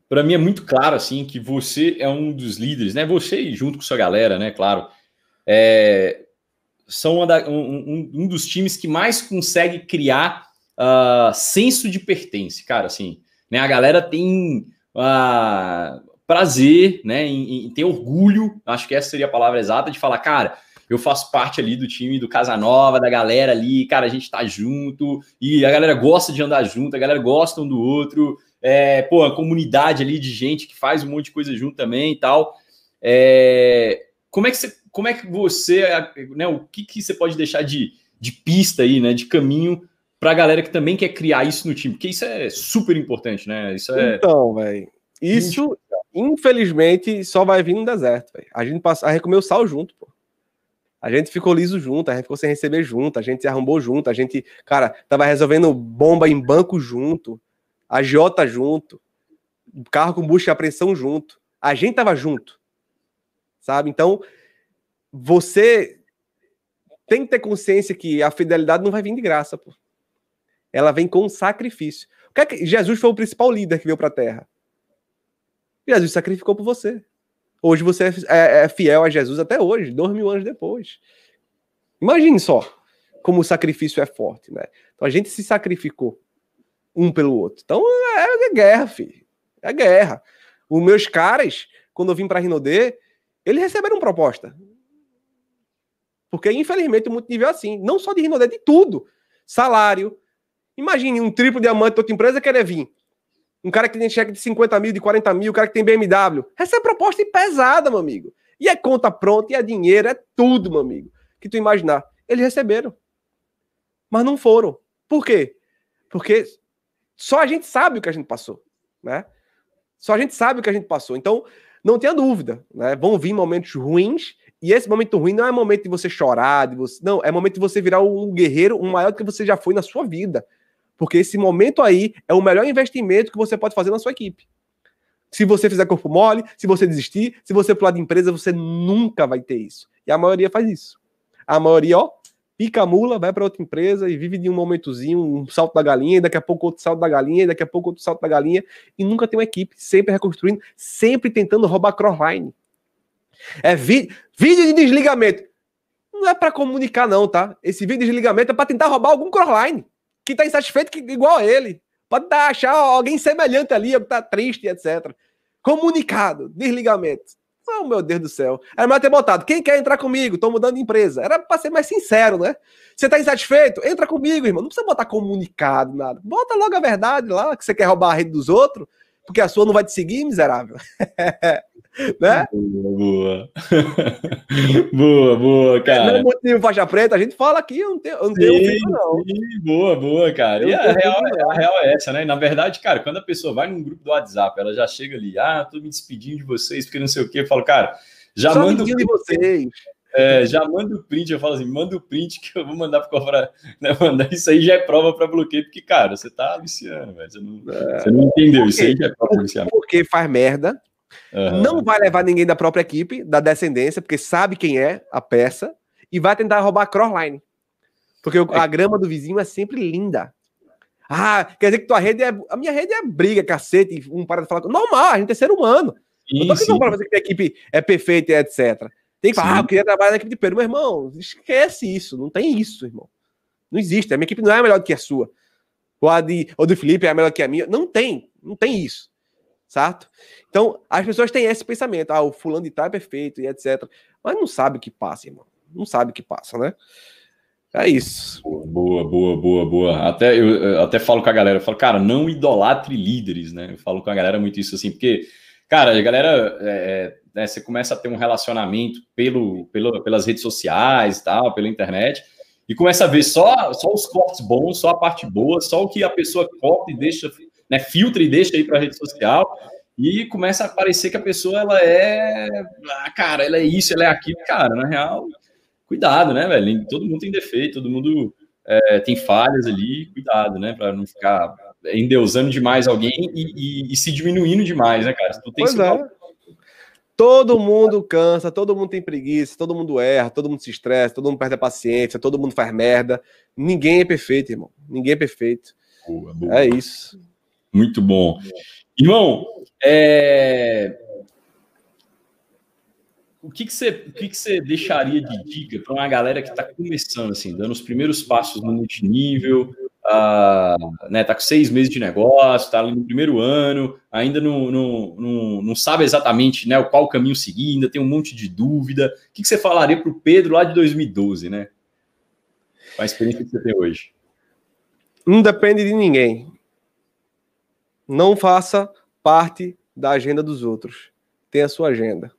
para mim é muito claro assim que você é um dos líderes, né? Você junto com sua galera, né? Claro, é, são da, um, um, dos times que mais consegue criar uh, senso de pertence, cara. Assim, né? A galera tem uh, prazer, né, em, em, ter orgulho, acho que essa seria a palavra exata, de falar, cara, eu faço parte ali do time do Casanova, da galera ali, cara, a gente tá junto, e a galera gosta de andar junto, a galera gosta um do outro, é, pô, a comunidade ali de gente que faz um monte de coisa junto também e tal. É, como é que você, como é que você, né, o que, que você pode deixar de, de pista aí, né, de caminho para a galera que também quer criar isso no time, porque isso é super importante, né? Isso é... Então, velho, isso, infelizmente, só vai vir no deserto, véio. A gente passa, a gente comeu sal junto, pô. A gente ficou liso junto, a gente ficou sem receber junto, a gente se arrombou junto, a gente, cara, tava resolvendo bomba em banco junto, a Jota junto, carro com busca e apreensão junto. A gente tava junto. Sabe? Então, você tem que ter consciência que a fidelidade não vai vir de graça, pô. Ela vem com sacrifício. O que é que Jesus foi o principal líder que veio para a terra? Jesus sacrificou por você. Hoje você é, é, é, fiel a Jesus até hoje, dois mil anos depois. Imagine só como o sacrifício é forte, né? Então a gente se sacrificou um pelo outro. Então é, é guerra, filho. É guerra. Os meus caras, quando eu vim para Rinodê, eles receberam proposta. Porque, infelizmente, o multinível é assim. Não só de Rinodê, de tudo. Salário. Imagine um triplo diamante de outra empresa querer vir. Um cara que tem cheque de 50 mil, de 40 mil, um cara que tem BMW. Essa é proposta pesada, meu amigo. E é conta pronta, e é dinheiro, é tudo, meu amigo. Que tu imaginar. Eles receberam. Mas não foram. Por quê? Porque só a gente sabe o que a gente passou, né? Só a gente sabe o que a gente passou. Então, não tenha dúvida, né? Vão vir momentos ruins. E esse momento ruim não é momento de você chorar, de você, não, é momento de você virar um guerreiro, um maior do que você já foi na sua vida. Porque esse momento aí é o melhor investimento que você pode fazer na sua equipe. Se você fizer corpo mole, se você desistir, se você pular de empresa, você nunca vai ter isso. E a maioria faz isso. A maioria, ó, pica a mula, vai para outra empresa e vive de um momentozinho, um salto da galinha, daqui a pouco outro salto da galinha, daqui a pouco outro salto da galinha, e nunca tem uma equipe, sempre reconstruindo, sempre tentando roubar crossline. É vídeo de desligamento. Não é para comunicar, não, tá? Esse vídeo de desligamento é para tentar roubar algum crossline que tá insatisfeito que, igual a ele. Pode tá, achar alguém semelhante ali, que tá triste, etc. Comunicado, desligamento. Oh, meu Deus do céu. Era melhor ter botado. Quem quer entrar comigo? Tô mudando de empresa. Era para ser mais sincero, né? Você tá insatisfeito? Entra comigo, irmão. Não precisa botar comunicado, nada. Bota logo a verdade lá, que você quer roubar a rede dos outros, porque a sua não vai te seguir, miserável. né? Boa, boa, boa, cara. Não motivo faixa preta, a gente fala aqui, eu não tenho, eu não, tenho sim, filho, não. Sim, boa, boa, cara. Eu e a real, a real é essa, né? Na verdade, cara, quando a pessoa vai num grupo do WhatsApp, ela já chega ali, ah, tô me despedindo de vocês, porque não sei o quê. Eu falo, cara, já Só manda. de vocês. É, já manda o print, eu falo assim, manda o print que eu vou mandar para cobrar. Né, mandar isso aí já é prova para bloqueio, porque, cara, você tá viciando, velho. Você não, é. você não entendeu, isso aí já é prova para. Porque faz merda, Uhum. Não vai levar ninguém da própria equipe, da descendência, porque sabe quem é a peça, e vai tentar roubar a crossline. Porque a é. grama do vizinho é sempre linda. Ah, quer dizer que tua rede é. A minha rede é briga, cacete, um para de falar. Normal, a gente é ser humano. Sim, não tô aqui para fazer que a equipe é perfeita e etc. Tem que falar, ah, eu queria trabalhar na equipe de Pedro. Meu irmão, esquece isso. Não tem isso, irmão. Não existe. A minha equipe não é melhor do que a sua. Ou a de, ou do Felipe é melhor que a minha. Não tem. Não tem isso certo? Então, as pessoas têm esse pensamento, ah, o fulano de tal é perfeito e etc. Mas não sabe o que passa, irmão. Não sabe o que passa, né? É isso. Boa, boa, boa, boa. Até eu, eu até falo com a galera, eu falo, cara, não idolatre líderes, né? Eu falo com a galera muito isso assim, porque, cara, a galera, é, é né, você começa a ter um relacionamento pelo, pelo, pelas redes sociais, tal, pela internet, e começa a ver só, só os cortes bons, só a parte boa, só o que a pessoa corta e deixa né, filtra e deixa aí para a rede social e começa a parecer que a pessoa ela é, ah, cara, ela é isso, ela é aquilo, cara, na real, cuidado, né, velho? Todo mundo tem defeito, todo mundo é, tem falhas ali, cuidado, né, para não ficar endeusando demais alguém e, e, e, se diminuindo demais, né, cara? Tu tem pois é. Todo mundo cansa, todo mundo tem preguiça, todo mundo erra, todo mundo se estressa, todo mundo perde a paciência, todo mundo faz merda. Ninguém é perfeito, irmão. Ninguém é perfeito. Boa, boa. É isso. Muito bom. Irmão, é... o que, que, você, o que, que você deixaria de dica para uma galera que está começando, assim, dando os primeiros passos no multinível, uh, né, tá com seis meses de negócio, está ali no primeiro ano, ainda não, não, não, não sabe exatamente né, qual caminho seguir, ainda tem um monte de dúvida. O que, que você falaria para o Pedro lá de 2012, né? Com a experiência que você tem hoje? Não depende de ninguém. Não faça parte da agenda dos outros. Tenha a sua agenda.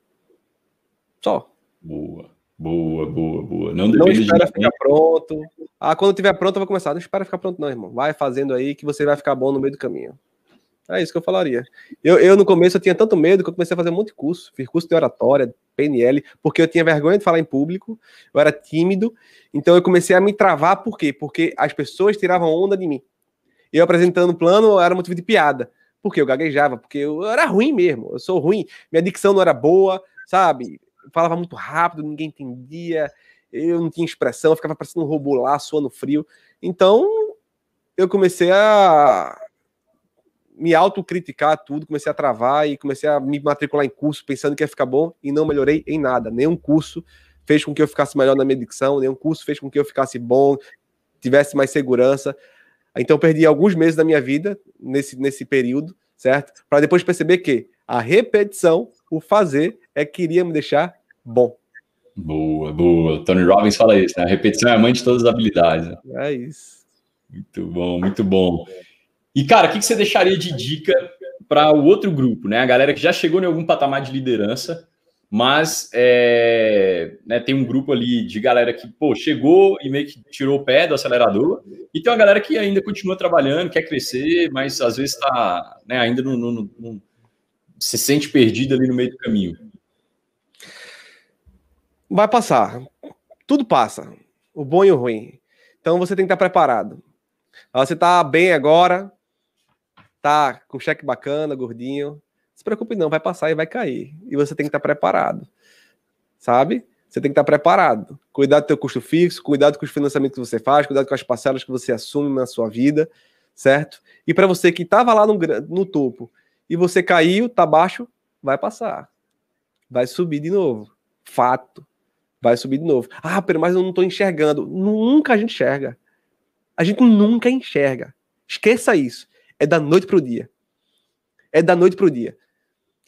Só. Boa, boa, boa, boa. Não, não espera de ficar pronto. Ah, quando tiver pronto, eu vou começar. Não espera ficar pronto, não, irmão. Vai fazendo aí que você vai ficar bom no meio do caminho. É isso que eu falaria. Eu, eu no começo eu tinha tanto medo que eu comecei a fazer um monte de curso. Fiz curso de oratória, PNL, porque eu tinha vergonha de falar em público, eu era tímido. Então eu comecei a me travar, por quê? Porque as pessoas tiravam onda de mim eu apresentando o plano era motivo de piada. Porque eu gaguejava, porque eu, eu era ruim mesmo. Eu sou ruim. Minha dicção não era boa, sabe? Falava muito rápido, ninguém entendia. Eu não tinha expressão, eu ficava parecendo um robô lá, suando frio. Então, eu comecei a me autocriticar tudo, comecei a travar e comecei a me matricular em curso pensando que ia ficar bom e não melhorei em nada. Nenhum curso fez com que eu ficasse melhor na minha dicção, nenhum curso fez com que eu ficasse bom, tivesse mais segurança. Então, perdi alguns meses da minha vida nesse, nesse período, certo? Para depois perceber que a repetição, o fazer, é que iria me deixar bom. Boa, boa. Tony Robbins fala isso, né? A repetição é a mãe de todas as habilidades. Né? É isso. Muito bom, muito bom. E, cara, o que, que você deixaria de dica para o outro grupo, né? A galera que já chegou em algum patamar de liderança, mas é, né, tem um grupo ali de galera que pô, chegou e meio que tirou o pé do acelerador, e tem uma galera que ainda continua trabalhando, quer crescer, mas às vezes está né, ainda não, se sente perdido ali no meio do caminho. Vai passar. Tudo passa. O bom e o ruim. Então você tem que estar preparado. Você tá bem agora, tá com cheque bacana, gordinho. Se preocupe não, vai passar e vai cair. E você tem que estar preparado. Sabe? Você tem que estar preparado. Cuidado do teu custo fixo, cuidado com os financiamentos que você faz, cuidado com as parcelas que você assume na sua vida, certo? E para você que estava lá no, no topo e você caiu, tá baixo, vai passar. Vai subir de novo. Fato. Vai subir de novo. Ah, pero mas eu não estou enxergando. Nunca a gente enxerga. A gente nunca enxerga. Esqueça isso. É da noite pro dia. É da noite pro dia.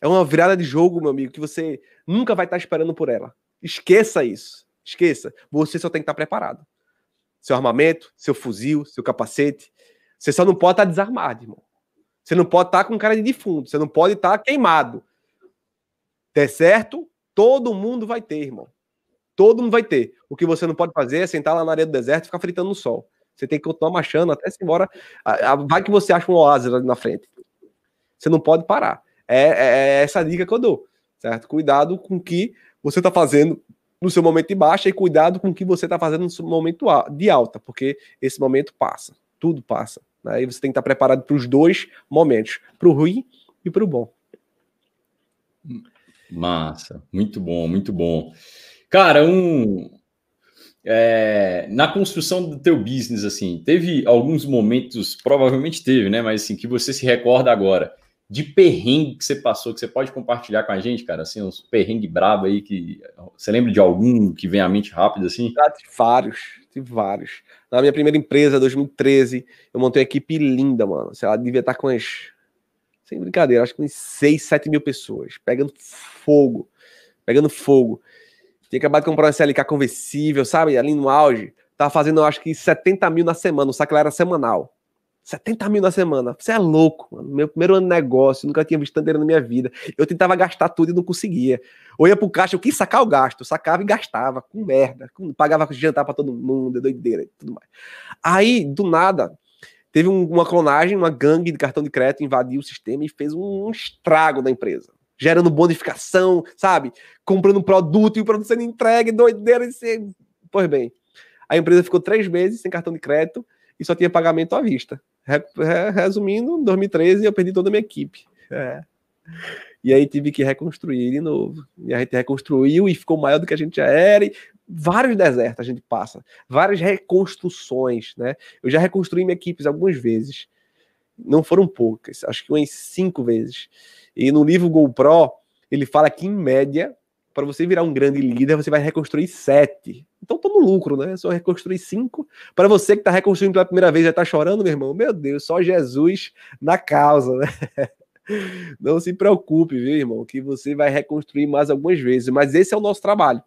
É uma virada de jogo, meu amigo, que você nunca vai estar esperando por ela. Esqueça isso. Esqueça. Você só tem que estar preparado. Seu armamento, seu fuzil, seu capacete. Você só não pode estar desarmado, irmão. Você não pode estar com cara de defunto. Você não pode estar queimado. Der certo, todo mundo vai ter, irmão. Todo mundo vai ter. O que você não pode fazer é sentar lá na areia do deserto e ficar fritando no sol. Você tem que continuar marchando até se embora. Vai que você acha um oásis ali na frente. Você não pode parar. É, é, é essa dica que eu dou, certo? Cuidado com o que você está fazendo no seu momento de baixa e cuidado com o que você está fazendo no seu momento de alta, porque esse momento passa, tudo passa. Né? E você tem que estar preparado para os dois momentos, para o ruim e para o bom. Massa, muito bom, muito bom. Cara, um, é, na construção do teu business, assim, teve alguns momentos, provavelmente teve, né? Mas assim, que você se recorda agora, de perrengue que você passou, que você pode compartilhar com a gente, cara, assim, uns perrengue brabo aí que. Você lembra de algum que vem à mente rápido, assim? Ah, vários, tive vários. Na minha primeira empresa, 2013, eu montei uma equipe linda, mano. Sei lá, devia estar com as. Sem brincadeira, acho que uns 6, 7 mil pessoas, pegando fogo, pegando fogo. Tinha acabado de comprar uma SLK conversível, sabe? Ali no auge. Tava fazendo, eu acho que 70 mil na semana. O saco era semanal. 70 mil na semana. Você é louco, mano. Meu primeiro ano de negócio, nunca tinha visto tanto na minha vida. Eu tentava gastar tudo e não conseguia. Ou ia pro caixa, eu quis sacar o gasto. Sacava e gastava, com merda. Pagava jantar pra todo mundo, doideira e tudo mais. Aí, do nada, teve um, uma clonagem, uma gangue de cartão de crédito invadiu o sistema e fez um, um estrago na empresa gerando bonificação, sabe? Comprando produto e o produto sendo entregue, doideira e ser. Pois bem, a empresa ficou três meses sem cartão de crédito e só tinha pagamento à vista. Resumindo, em 2013 eu perdi toda a minha equipe. É. E aí tive que reconstruir de novo. E a gente reconstruiu e ficou maior do que a gente já era. E vários desertos a gente passa, várias reconstruções, né? Eu já reconstruí minha equipe algumas vezes. Não foram poucas, acho que umas cinco vezes. E no livro GoPro, ele fala que, em média, para você virar um grande líder, você vai reconstruir sete. Então, no lucro, né? Só reconstruir cinco. Para você que está reconstruindo pela primeira vez já está chorando, meu irmão, meu Deus, só Jesus na causa, né? Não se preocupe, viu, irmão, que você vai reconstruir mais algumas vezes. Mas esse é o nosso trabalho.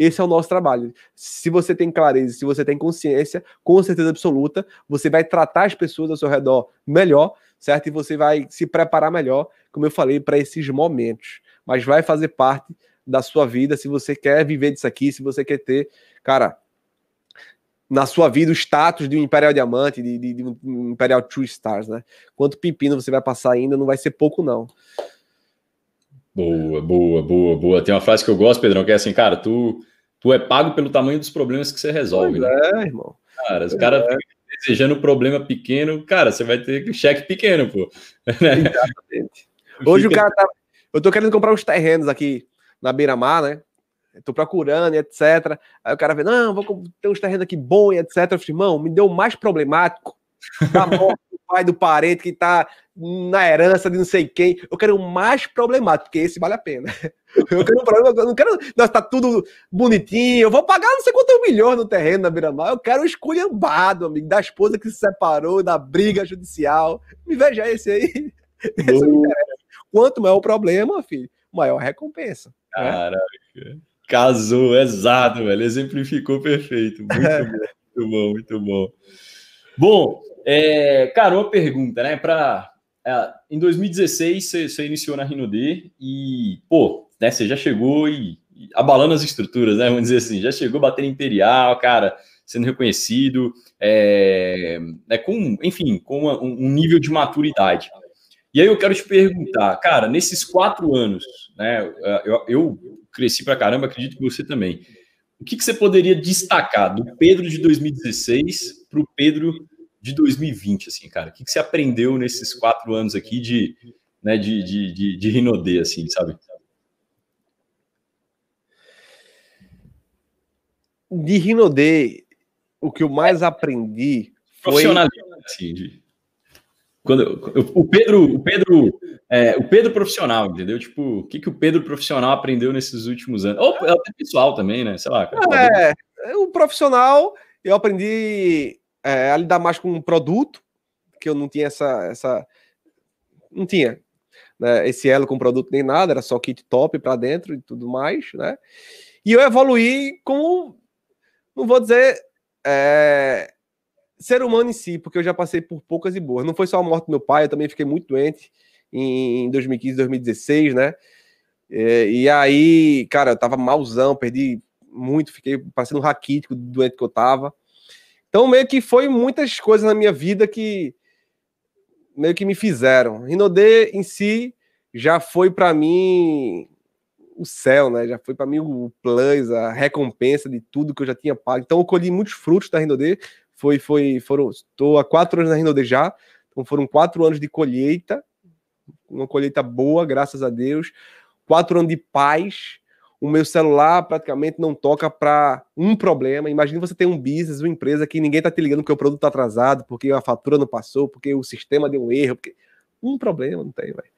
Esse é o nosso trabalho. Se você tem clareza, se você tem consciência, com certeza absoluta, você vai tratar as pessoas ao seu redor melhor, certo? E você vai se preparar melhor, como eu falei, para esses momentos. Mas vai fazer parte da sua vida se você quer viver disso aqui, se você quer ter, cara, na sua vida o status de um Imperial Diamante, de, de, de um Imperial Two Stars, né? Quanto pepino você vai passar ainda, não vai ser pouco, não. Boa, boa, boa, boa. Tem uma frase que eu gosto, Pedrão, que é assim, cara, tu, tu é pago pelo tamanho dos problemas que você resolve. Pois né? É, irmão. Cara, os caras é desejando problema pequeno, cara, você vai ter cheque pequeno, pô. Exatamente. Hoje Fica... o cara tá. Eu tô querendo comprar uns terrenos aqui na beira-mar, né? tô procurando, etc. Aí o cara vê, não, vou ter uns terrenos aqui bons, etc. Eu falei, irmão, me deu mais problemático morte do pai do parente que tá na herança de não sei quem. Eu quero o mais problemático, porque esse vale a pena. Eu quero um problema, eu não quero. Nossa, tá tudo bonitinho. Eu vou pagar não sei quantos milhões no terreno na Beira-Mar. Eu quero o esculhambado, amigo, da esposa que se separou, da briga judicial. Me veja esse aí. Esse Quanto maior o problema, filho, maior a recompensa. Né? Caraca. Né? Casou, exato, velho. Exemplificou perfeito. Muito bom, muito bom, muito bom. Bom, é, cara, uma pergunta, né? Para é, em 2016 você, iniciou na D e, pô, né, você já chegou e, e, abalando as estruturas, né? Vamos dizer assim, já chegou batendo imperial, cara, sendo reconhecido, é, é com, enfim, com uma, um nível de maturidade. E aí eu quero te perguntar, cara, nesses quatro anos, né? Eu, eu cresci pra caramba, acredito que você também. O que, que você poderia destacar do Pedro de 2016 para o Pedro de 2020, assim, cara? O que, que você aprendeu nesses quatro anos aqui de, né, de, de, de, de Rinodê, assim, sabe? De Rinodê, o que eu mais aprendi foi... Profissionalismo, assim, de... Quando eu, o Pedro, o Pedro, é, o Pedro profissional, entendeu? Tipo, o que, que o Pedro profissional aprendeu nesses últimos anos? Ou até pessoal também, né? Sei lá. Cara, é, o profissional, eu aprendi é, a lidar mais com um produto, que eu não tinha essa, essa não tinha né, esse elo com produto nem nada, era só kit top para dentro e tudo mais, né? E eu evoluí como, não vou dizer é, ser humano em si, porque eu já passei por poucas e boas. Não foi só a morte do meu pai, eu também fiquei muito doente em 2015, 2016, né? É, e aí, cara, eu tava malzão, perdi muito, fiquei parecendo um raquítico do doente que eu tava. Então, meio que foi muitas coisas na minha vida que meio que me fizeram. Rinodê em si já foi para mim o céu, né? Já foi para mim o plus, a recompensa de tudo que eu já tinha pago. Então, eu colhi muitos frutos da Rinodê foi, foi, foram, estou há quatro anos na Rinode já, então foram quatro anos de colheita, uma colheita boa, graças a Deus, quatro anos de paz, o meu celular praticamente não toca para um problema. Imagina você ter um business, uma empresa que ninguém tá te ligando porque o produto tá atrasado, porque a fatura não passou, porque o sistema deu um erro, porque um problema não tem, velho.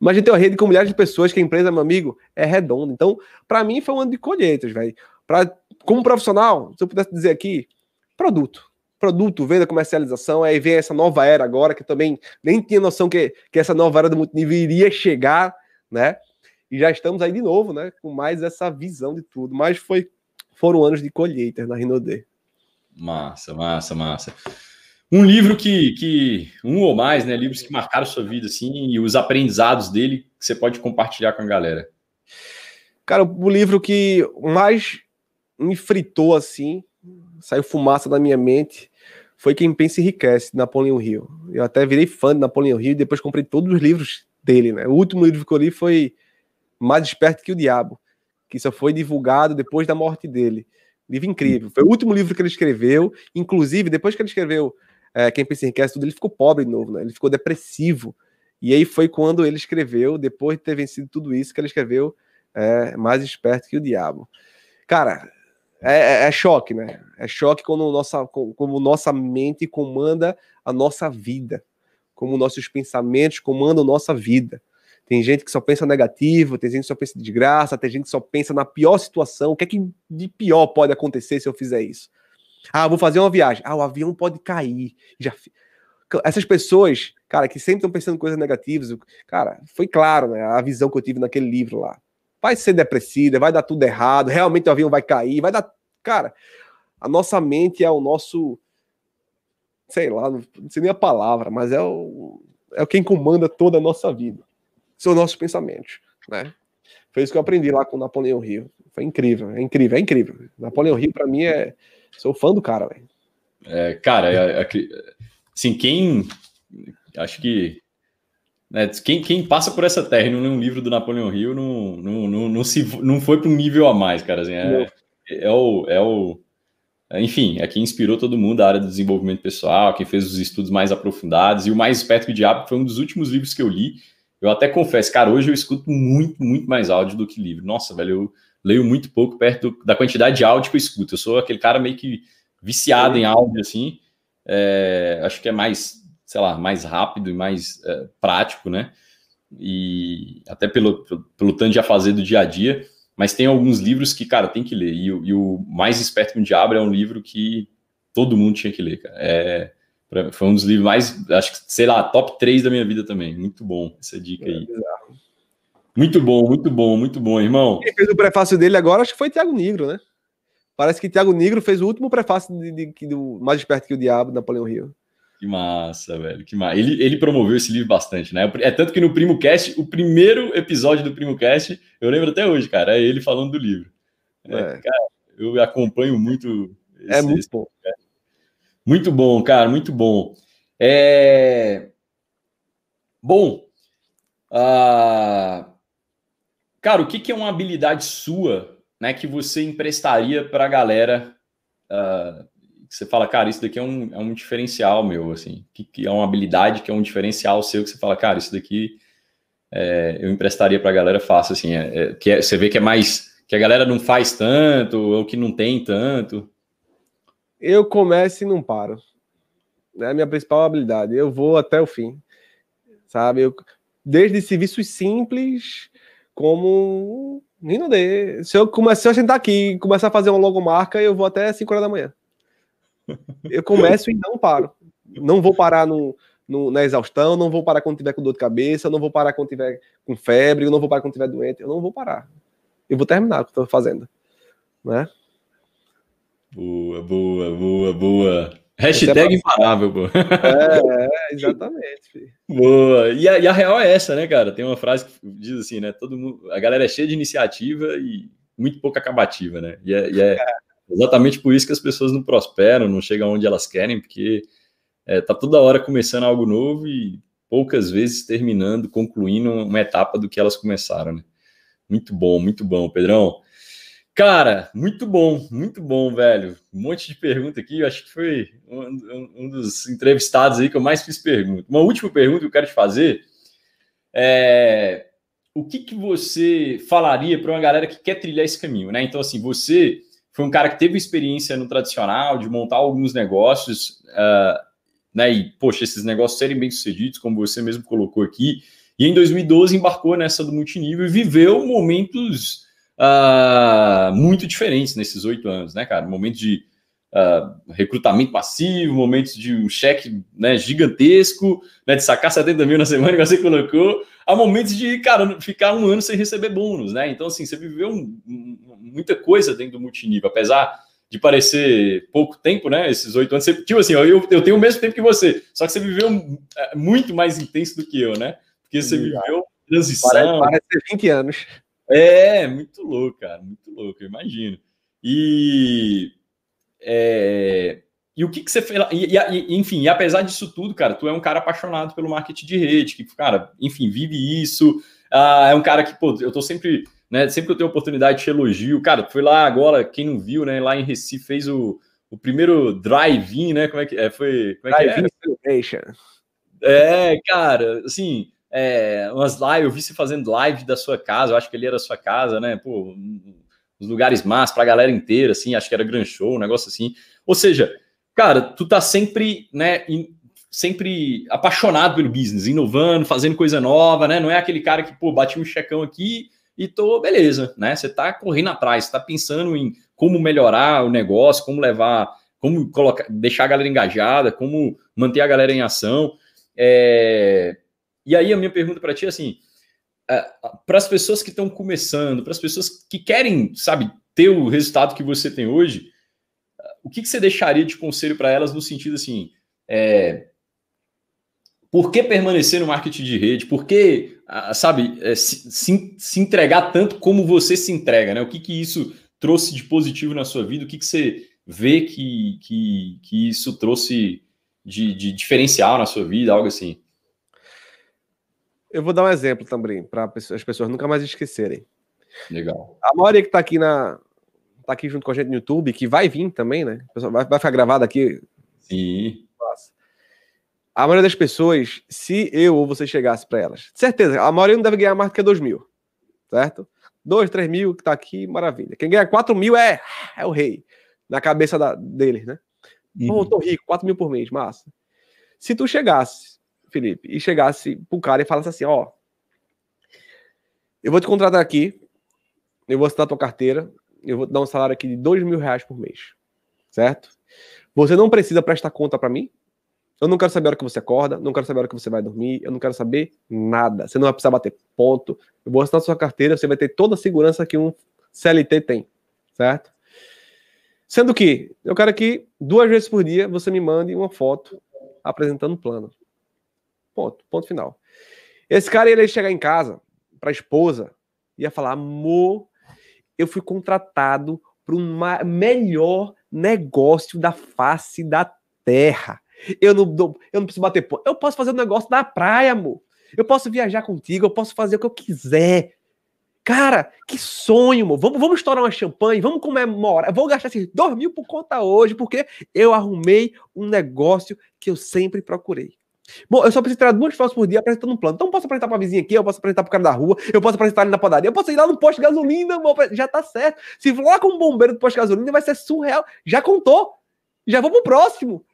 Imagina ter uma rede com milhares de pessoas que a empresa, meu amigo, é redonda. Então, para mim foi um ano de colheitas, velho. Para como profissional, se eu pudesse dizer aqui, produto produto, venda, comercialização, aí vem essa nova era agora, que também nem tinha noção que, que essa nova era do multinível iria chegar, né? E já estamos aí de novo, né? Com mais essa visão de tudo. Mas foi, foram anos de colheita na Rinode. Massa, massa, massa. Um livro que, que, um ou mais, né? Livros que marcaram sua vida, assim, e os aprendizados dele que você pode compartilhar com a galera. Cara, o livro que mais me fritou, assim, saiu fumaça da minha mente, foi Quem Pensa Enriquece, Napoleão Hill. Eu até virei fã de Napoleão Hill e depois comprei todos os livros dele, né? O último livro que eu li foi Mais Esperto que o Diabo, que só foi divulgado depois da morte dele. Livro incrível. Foi o último livro que ele escreveu. Inclusive, depois que ele escreveu é, Quem Pensa Enriquece, tudo, ele ficou pobre de novo, né? Ele ficou depressivo. E aí foi quando ele escreveu, depois de ter vencido tudo isso, que ele escreveu é, Mais Esperto que o Diabo. Cara, é, é, é, choque, né? É choque quando nossa, como nossa mente comanda a nossa vida, como nossos pensamentos comandam nossa vida. Tem gente que só pensa negativo, tem gente que só pensa de graça, tem gente que só pensa na pior situação. O que é que de pior pode acontecer se eu fizer isso? Ah, vou fazer uma viagem. Ah, o avião pode cair. Já essas pessoas, cara, que sempre estão pensando coisas negativas, cara, foi claro, né? A visão que eu tive naquele livro lá vai ser depressiva, vai dar tudo errado, realmente o avião vai cair, vai dar. Cara, a nossa mente é o nosso. Sei lá, não sei nem a palavra, mas é o, é quem comanda toda a nossa vida. São nossos pensamentos, né? Foi isso que eu aprendi lá com o Napoleão Rio. Foi incrível, é incrível, é incrível. Napoleão Rio, para mim, é. Sou fã do cara, velho. É, cara, é, é, assim, quem. Acho que né, quem, quem, passa por essa terra e não lê um livro do Napoleão Hill não, não, não, não, se, não foi para um nível a mais, cara. Assim, é, é, o, é o. Enfim, é quem inspirou todo mundo da área do desenvolvimento pessoal, quem fez os estudos mais aprofundados. E o Mais Esperto que o Diabo foi um dos últimos livros que eu li. Eu até confesso, cara, hoje eu escuto muito, muito mais áudio do que livro. Nossa, velho, eu leio muito pouco perto da quantidade de áudio que eu escuto. Eu sou aquele cara meio que viciado em áudio, assim. É, acho que é mais sei lá, mais rápido e mais é, prático, né? E até pelo, pelo, pelo tanto de a fazer do dia a dia, mas tem alguns livros que, cara, tem que ler. E, e o Mais Esperto que um Diabo é um livro que todo mundo tinha que ler, cara. É, foi um dos livros mais, acho que, sei lá, top 3 da minha vida também. Muito bom essa dica aí. É muito bom, muito bom, muito bom, irmão. Quem fez o prefácio dele agora, acho que foi Tiago Negro, né? Parece que Tiago Negro fez o último prefácio de, de, de, do Mais Esperto que o Diabo, Napoleão Rio. Que massa, velho. Que massa. Ele, ele promoveu esse livro bastante, né? É tanto que no Primo Cast, o primeiro episódio do Primo Cast, eu lembro até hoje, cara, é ele falando do livro. É, é. Cara, eu acompanho muito. É esse, é muito esse, bom. Muito bom, cara, muito bom. É... Bom, uh... cara, o que, que é uma habilidade sua, né, que você emprestaria para a galera? Uh, você fala, cara, isso daqui é um, é um diferencial meu, assim, que, que, é uma habilidade que é um diferencial seu que você fala, cara, isso daqui é, eu emprestaria para a galera fácil, assim, é, é, que é, você vê que é mais que a galera não faz tanto ou que não tem tanto. Eu começo e não paro. É a minha principal habilidade. Eu vou até o fim, sabe? Eu, desde serviços simples como nem de. Se eu começar a sentar aqui e começar a fazer uma logomarca, eu vou até 5 horas da manhã. Eu começo e não paro. Não vou parar no, no, na exaustão, não vou parar quando tiver com dor de cabeça, não vou parar quando tiver com febre, eu não vou parar quando tiver doente, eu não vou parar. Eu vou terminar o que estou fazendo. Né? Boa, boa, boa, boa. Hashtag é imparável, pô. É, é exatamente. Filho. Boa. E a, e a, real é essa, né, cara? Tem uma frase que diz assim, né? Todo mundo, a galera é cheia de iniciativa e muito pouco acabativa, né? E é, e é exatamente por isso que as pessoas não prosperam, não chegam onde elas querem, porque é, tá toda hora começando algo novo e poucas vezes terminando, concluindo uma etapa do que elas começaram, né? Muito bom, muito bom, Pedrão. Cara, muito bom, muito bom, velho. Um monte de pergunta aqui. Eu acho que foi um, um, dos entrevistados aí que eu mais fiz pergunta. Uma última pergunta que eu quero te fazer é o que, que você falaria para uma galera que quer trilhar esse caminho, né? Então, assim, você foi um cara que teve experiência no tradicional, de montar alguns negócios, uh, né? E, poxa, esses negócios serem bem sucedidos, como você mesmo colocou aqui. E em 2012 embarcou nessa do multinível e viveu momentos uh, muito diferentes nesses oito anos, né, cara? Momentos de uh, recrutamento passivo, momentos de um cheque né, gigantesco, né, de sacar 70 mil na semana que você colocou, a momentos de, cara, ficar um ano sem receber bônus, né? Então, assim, você viveu um, um, muita coisa dentro do multinível, apesar de parecer pouco tempo, né? Esses oito anos. Você, tipo assim, eu, eu tenho o mesmo tempo que você, só que você viveu é, muito mais intenso do que eu, né? Porque você viveu transição. Parece, parece 20 anos. É, muito louco, cara, muito louco, eu imagino. E, é, e o que, que você fez? E, e, enfim, e apesar disso tudo, cara, tu é um cara apaixonado pelo marketing de rede, que, cara, enfim, vive isso. Ah, é um cara que, pô, eu tô sempre, né, sempre que eu tenho oportunidade de elogio, cara, tu foi lá agora, quem não viu, né, lá em Recife fez o, o primeiro drive-in, né, como é que é? Foi, como é que é? É, cara, assim, é, umas lives, eu vi você fazendo live da sua casa, eu acho que ele era da sua casa, né? Pô, os lugares más para a galera inteira, assim, acho que era Grand Show, um negócio assim. Ou seja, cara, tu tá sempre, né, in, sempre apaixonado pelo business, inovando, fazendo coisa nova, né? Não é aquele cara que, pô, bati um checão aqui e tô, beleza, né? Você tá correndo atrás, tá pensando em como melhorar o negócio, como levar, como colocar, deixar a galera engajada, como manter a galera em ação. É, e aí a minha pergunta para ti é assim, é, para as pessoas que estão começando, para as pessoas que querem, sabe, ter o resultado que você tem hoje, o que, que você deixaria de conselho para elas no sentido assim, é, por que permanecer no marketing de rede? Por que, sabe, é, se, se, entregar tanto como você se entrega, né? O que, que isso trouxe de positivo na sua vida? O que, que você vê que, que, que isso trouxe de, de diferencial na sua vida, algo assim? Eu vou dar um exemplo também, para as pessoas nunca mais esquecerem. Legal. A maioria que está aqui na. tá aqui junto com a gente no YouTube, que vai vir também, né? Vai, vai ficar gravado aqui. Sim. A maioria das pessoas, se eu ou você chegasse para elas, certeza, a maioria não deve ganhar mais do que 2 mil, certo? 2, 3 mil que tá aqui, maravilha. Quem ganha 4 mil é, é o rei, na cabeça da, deles, né? Uhum. Oh, eu tô rico, 4 mil por mês, massa. Se tu chegasse Felipe, e chegasse pro cara e falasse assim: ó, eu vou te contratar aqui, eu vou assinar tua carteira, eu vou te dar um salário aqui de dois mil reais por mês, certo? Você não precisa prestar conta para mim. Eu não quero saber a hora que você acorda, não quero saber a hora que você vai dormir, eu não quero saber nada. Você não vai precisar bater ponto. Eu vou assinar sua carteira, você vai ter toda a segurança que um CLT tem, certo? Sendo que eu quero que duas vezes por dia você me mande uma foto apresentando o plano. Ponto. Ponto final. Esse cara ia chegar em casa para a esposa ia falar: amor, eu fui contratado para um melhor negócio da face da terra. Eu não, eu não preciso bater ponto. Eu posso fazer um negócio na praia, amor. Eu posso viajar contigo, eu posso fazer o que eu quiser. Cara, que sonho, mano. Vamos, vamos estourar uma champanhe, vamos comemorar. Vou gastar esses dois mil por conta hoje, porque eu arrumei um negócio que eu sempre procurei. Bom, eu só preciso tirar duas fotos por dia apresentando um plano. Então eu posso apresentar pra vizinha aqui, eu posso apresentar pro cara da rua, eu posso apresentar ali na padaria, eu posso ir lá no posto de gasolina, já tá certo. Se for lá com um bombeiro do posto de gasolina, vai ser surreal. Já contou. Já vou pro próximo.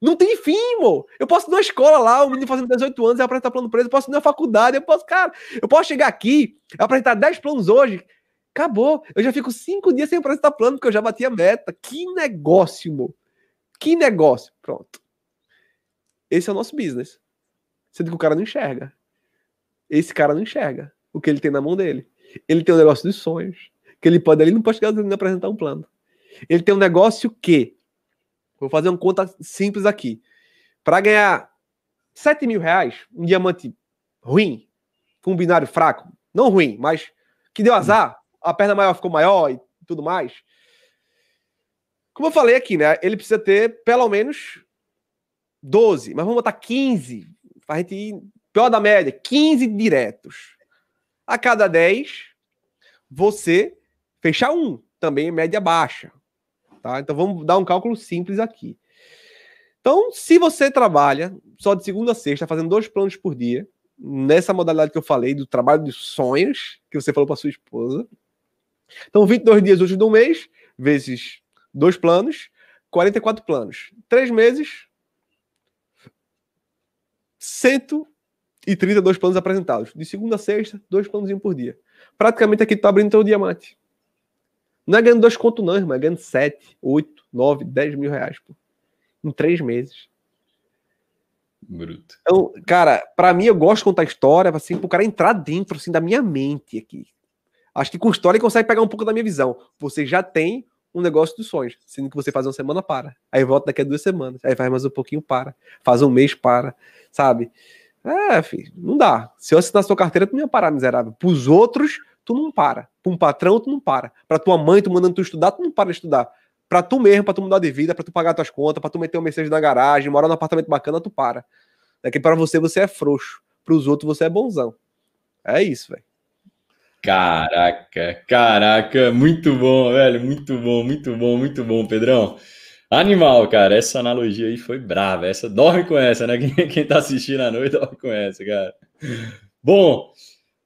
Não tem fim, mo. Eu posso ir numa escola lá, um menino fazendo 18 anos e apresentar plano preso. Eu posso ir na faculdade, eu posso, cara, eu posso chegar aqui, apresentar 10 planos hoje. Acabou. Eu já fico cinco dias sem apresentar plano, porque eu já bati a meta. Que negócio, mo. Que negócio. Pronto. Esse é o nosso business. Sendo que o cara não enxerga. Esse cara não enxerga o que ele tem na mão dele. Ele tem um negócio dos sonhos, que ele pode ali no posto de gasolina apresentar um plano. Ele tem um negócio que Vou fazer uma conta simples aqui. Para ganhar 7 mil reais, um diamante ruim, com um binário fraco, não ruim, mas que deu azar, a perna maior ficou maior e tudo mais. Como eu falei aqui, né? Ele precisa ter pelo menos 12, mas vamos botar 15, para a gente ir pior da média, 15 diretos. A cada 10, você fechar um, também média baixa. Tá? Então vamos dar um cálculo simples aqui. Então, se você trabalha só de segunda a sexta, fazendo dois planos por dia, nessa modalidade que eu falei, do trabalho de sonhos, que você falou para sua esposa. Então, 22 dias úteis do mês, vezes dois planos, 44 planos. Três meses, 132 planos apresentados. De segunda a sexta, dois planos por dia. Praticamente aqui tu tá abrindo teu diamante. Não é ganhando dois contos, não, irmão. É ganhando sete, oito, nove, dez mil reais, pô. Em três meses. Bruto. Então, cara, para mim, eu gosto de contar história, assim, pro cara entrar dentro, assim, da minha mente aqui. Acho que com história ele consegue pegar um pouco da minha visão. Você já tem um negócio dos sonhos, sendo que você faz uma semana, para. Aí volta daqui a duas semanas. Aí faz mais um pouquinho, para. Faz um mês, para. Sabe? É, filho, não dá. Se eu assinar sua carteira, tu não ia parar, miserável. Pros outros, tu não para. Para um patrão, tu não para. Para tua mãe, tu mandando tu estudar, tu não para de estudar. Para tu mesmo, para tu mudar de vida, para tu pagar tuas contas, para tu meter um Mercedes na garagem, morar num apartamento bacana, tu para. É que para você, você é frouxo. Para os outros, você é bonzão. É isso, velho. Caraca, caraca, muito bom, velho, muito bom, muito bom, muito bom, Pedrão. Animal, cara, essa analogia aí foi brava. Essa dorme com essa, né? Quem, quem tá assistindo à noite dorme com essa, cara. Bom,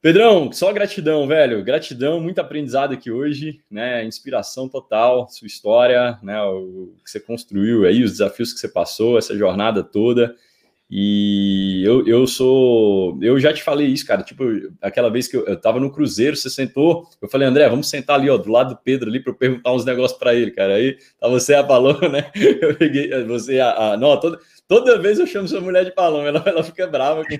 Pedrão, só gratidão, velho. Gratidão, muito aprendizado aqui hoje, né? Inspiração total, sua história, né? O que você construiu aí, os desafios que você passou, essa jornada toda. E eu, eu sou. Eu já te falei isso, cara. Tipo, aquela vez que eu, eu tava no Cruzeiro, você sentou. Eu falei, André, vamos sentar ali, ó, do lado do Pedro ali, para eu perguntar uns negócios para ele, cara. Aí tá você a balão, né? Eu peguei você a. a não, toda, toda vez eu chamo sua mulher de balão, ela, ela fica brava.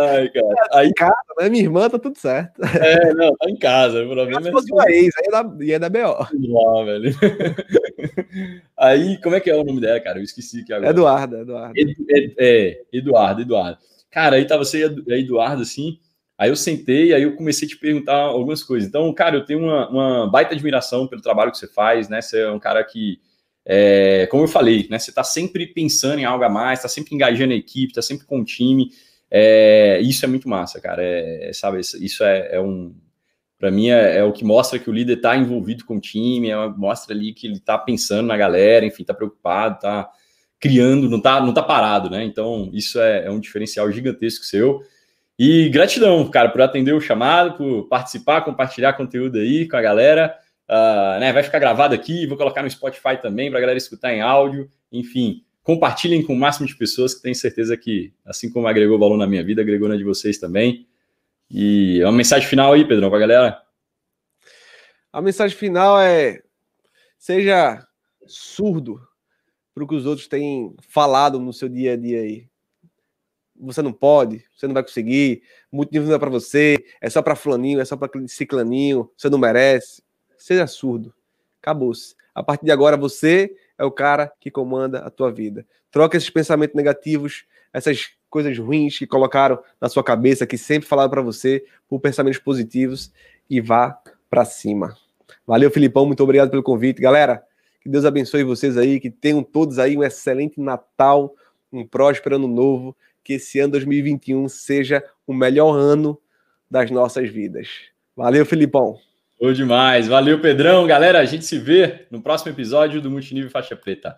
Ai, cara. Aí, em casa, né? Minha irmã tá tudo certo. É, não, tá em casa. O problema é. Se fosse uma ex, aí é da, ia da BO. Lá, velho. Aí, como é que é o nome dela, cara? Eu esqueci aqui agora. Eduardo, Eduardo. Ed, ed, é, Eduardo, Eduardo. Cara, aí tava você e Eduardo, assim. Aí eu sentei, aí eu comecei a te perguntar algumas coisas. Então, cara, eu tenho uma, uma baita admiração pelo trabalho que você faz, né? Você é um cara que, é, como eu falei, né? Você tá sempre pensando em algo a mais, tá sempre engajando a equipe, tá sempre com o time. É, isso é muito massa, cara. É, sabe, isso é, é um. Para mim, é, é, o que mostra que o líder está envolvido com o time, é, mostra ali que ele está pensando na galera, enfim, está preocupado, está criando, não está não tá parado, né? Então, isso é, é um diferencial gigantesco seu. E gratidão, cara, por atender o chamado, por participar, compartilhar conteúdo aí com a galera. Uh, né, vai ficar gravado aqui, vou colocar no Spotify também para a galera escutar em áudio. Enfim, compartilhem com o máximo de pessoas que tenho certeza que, assim como agregou valor na minha vida, agregou na de vocês também. E uma mensagem final aí, Pedrão, para a galera. A mensagem final é: seja surdo para o que os outros têm falado no seu dia a dia aí. Você não pode, você não vai conseguir, muito nível não é para você, é só para fulaninho, é só para ciclaninho, você não merece. Seja surdo. Acabou-se. A partir de agora, você é o cara que comanda a tua vida. Troca esses pensamentos negativos, essas coisas ruins que colocaram na sua cabeça, que sempre falaram para você, por pensamentos positivos e vá para cima. Valeu, Filipão, muito obrigado pelo convite. Galera, que Deus abençoe vocês aí, que tenham todos aí um excelente Natal, um próspero ano novo, que esse ano 2021 seja o melhor ano das nossas vidas. Valeu, Filipão. Foi demais. Valeu, Pedrão. Galera, a gente se vê no próximo episódio do Multinível Faixa Preta.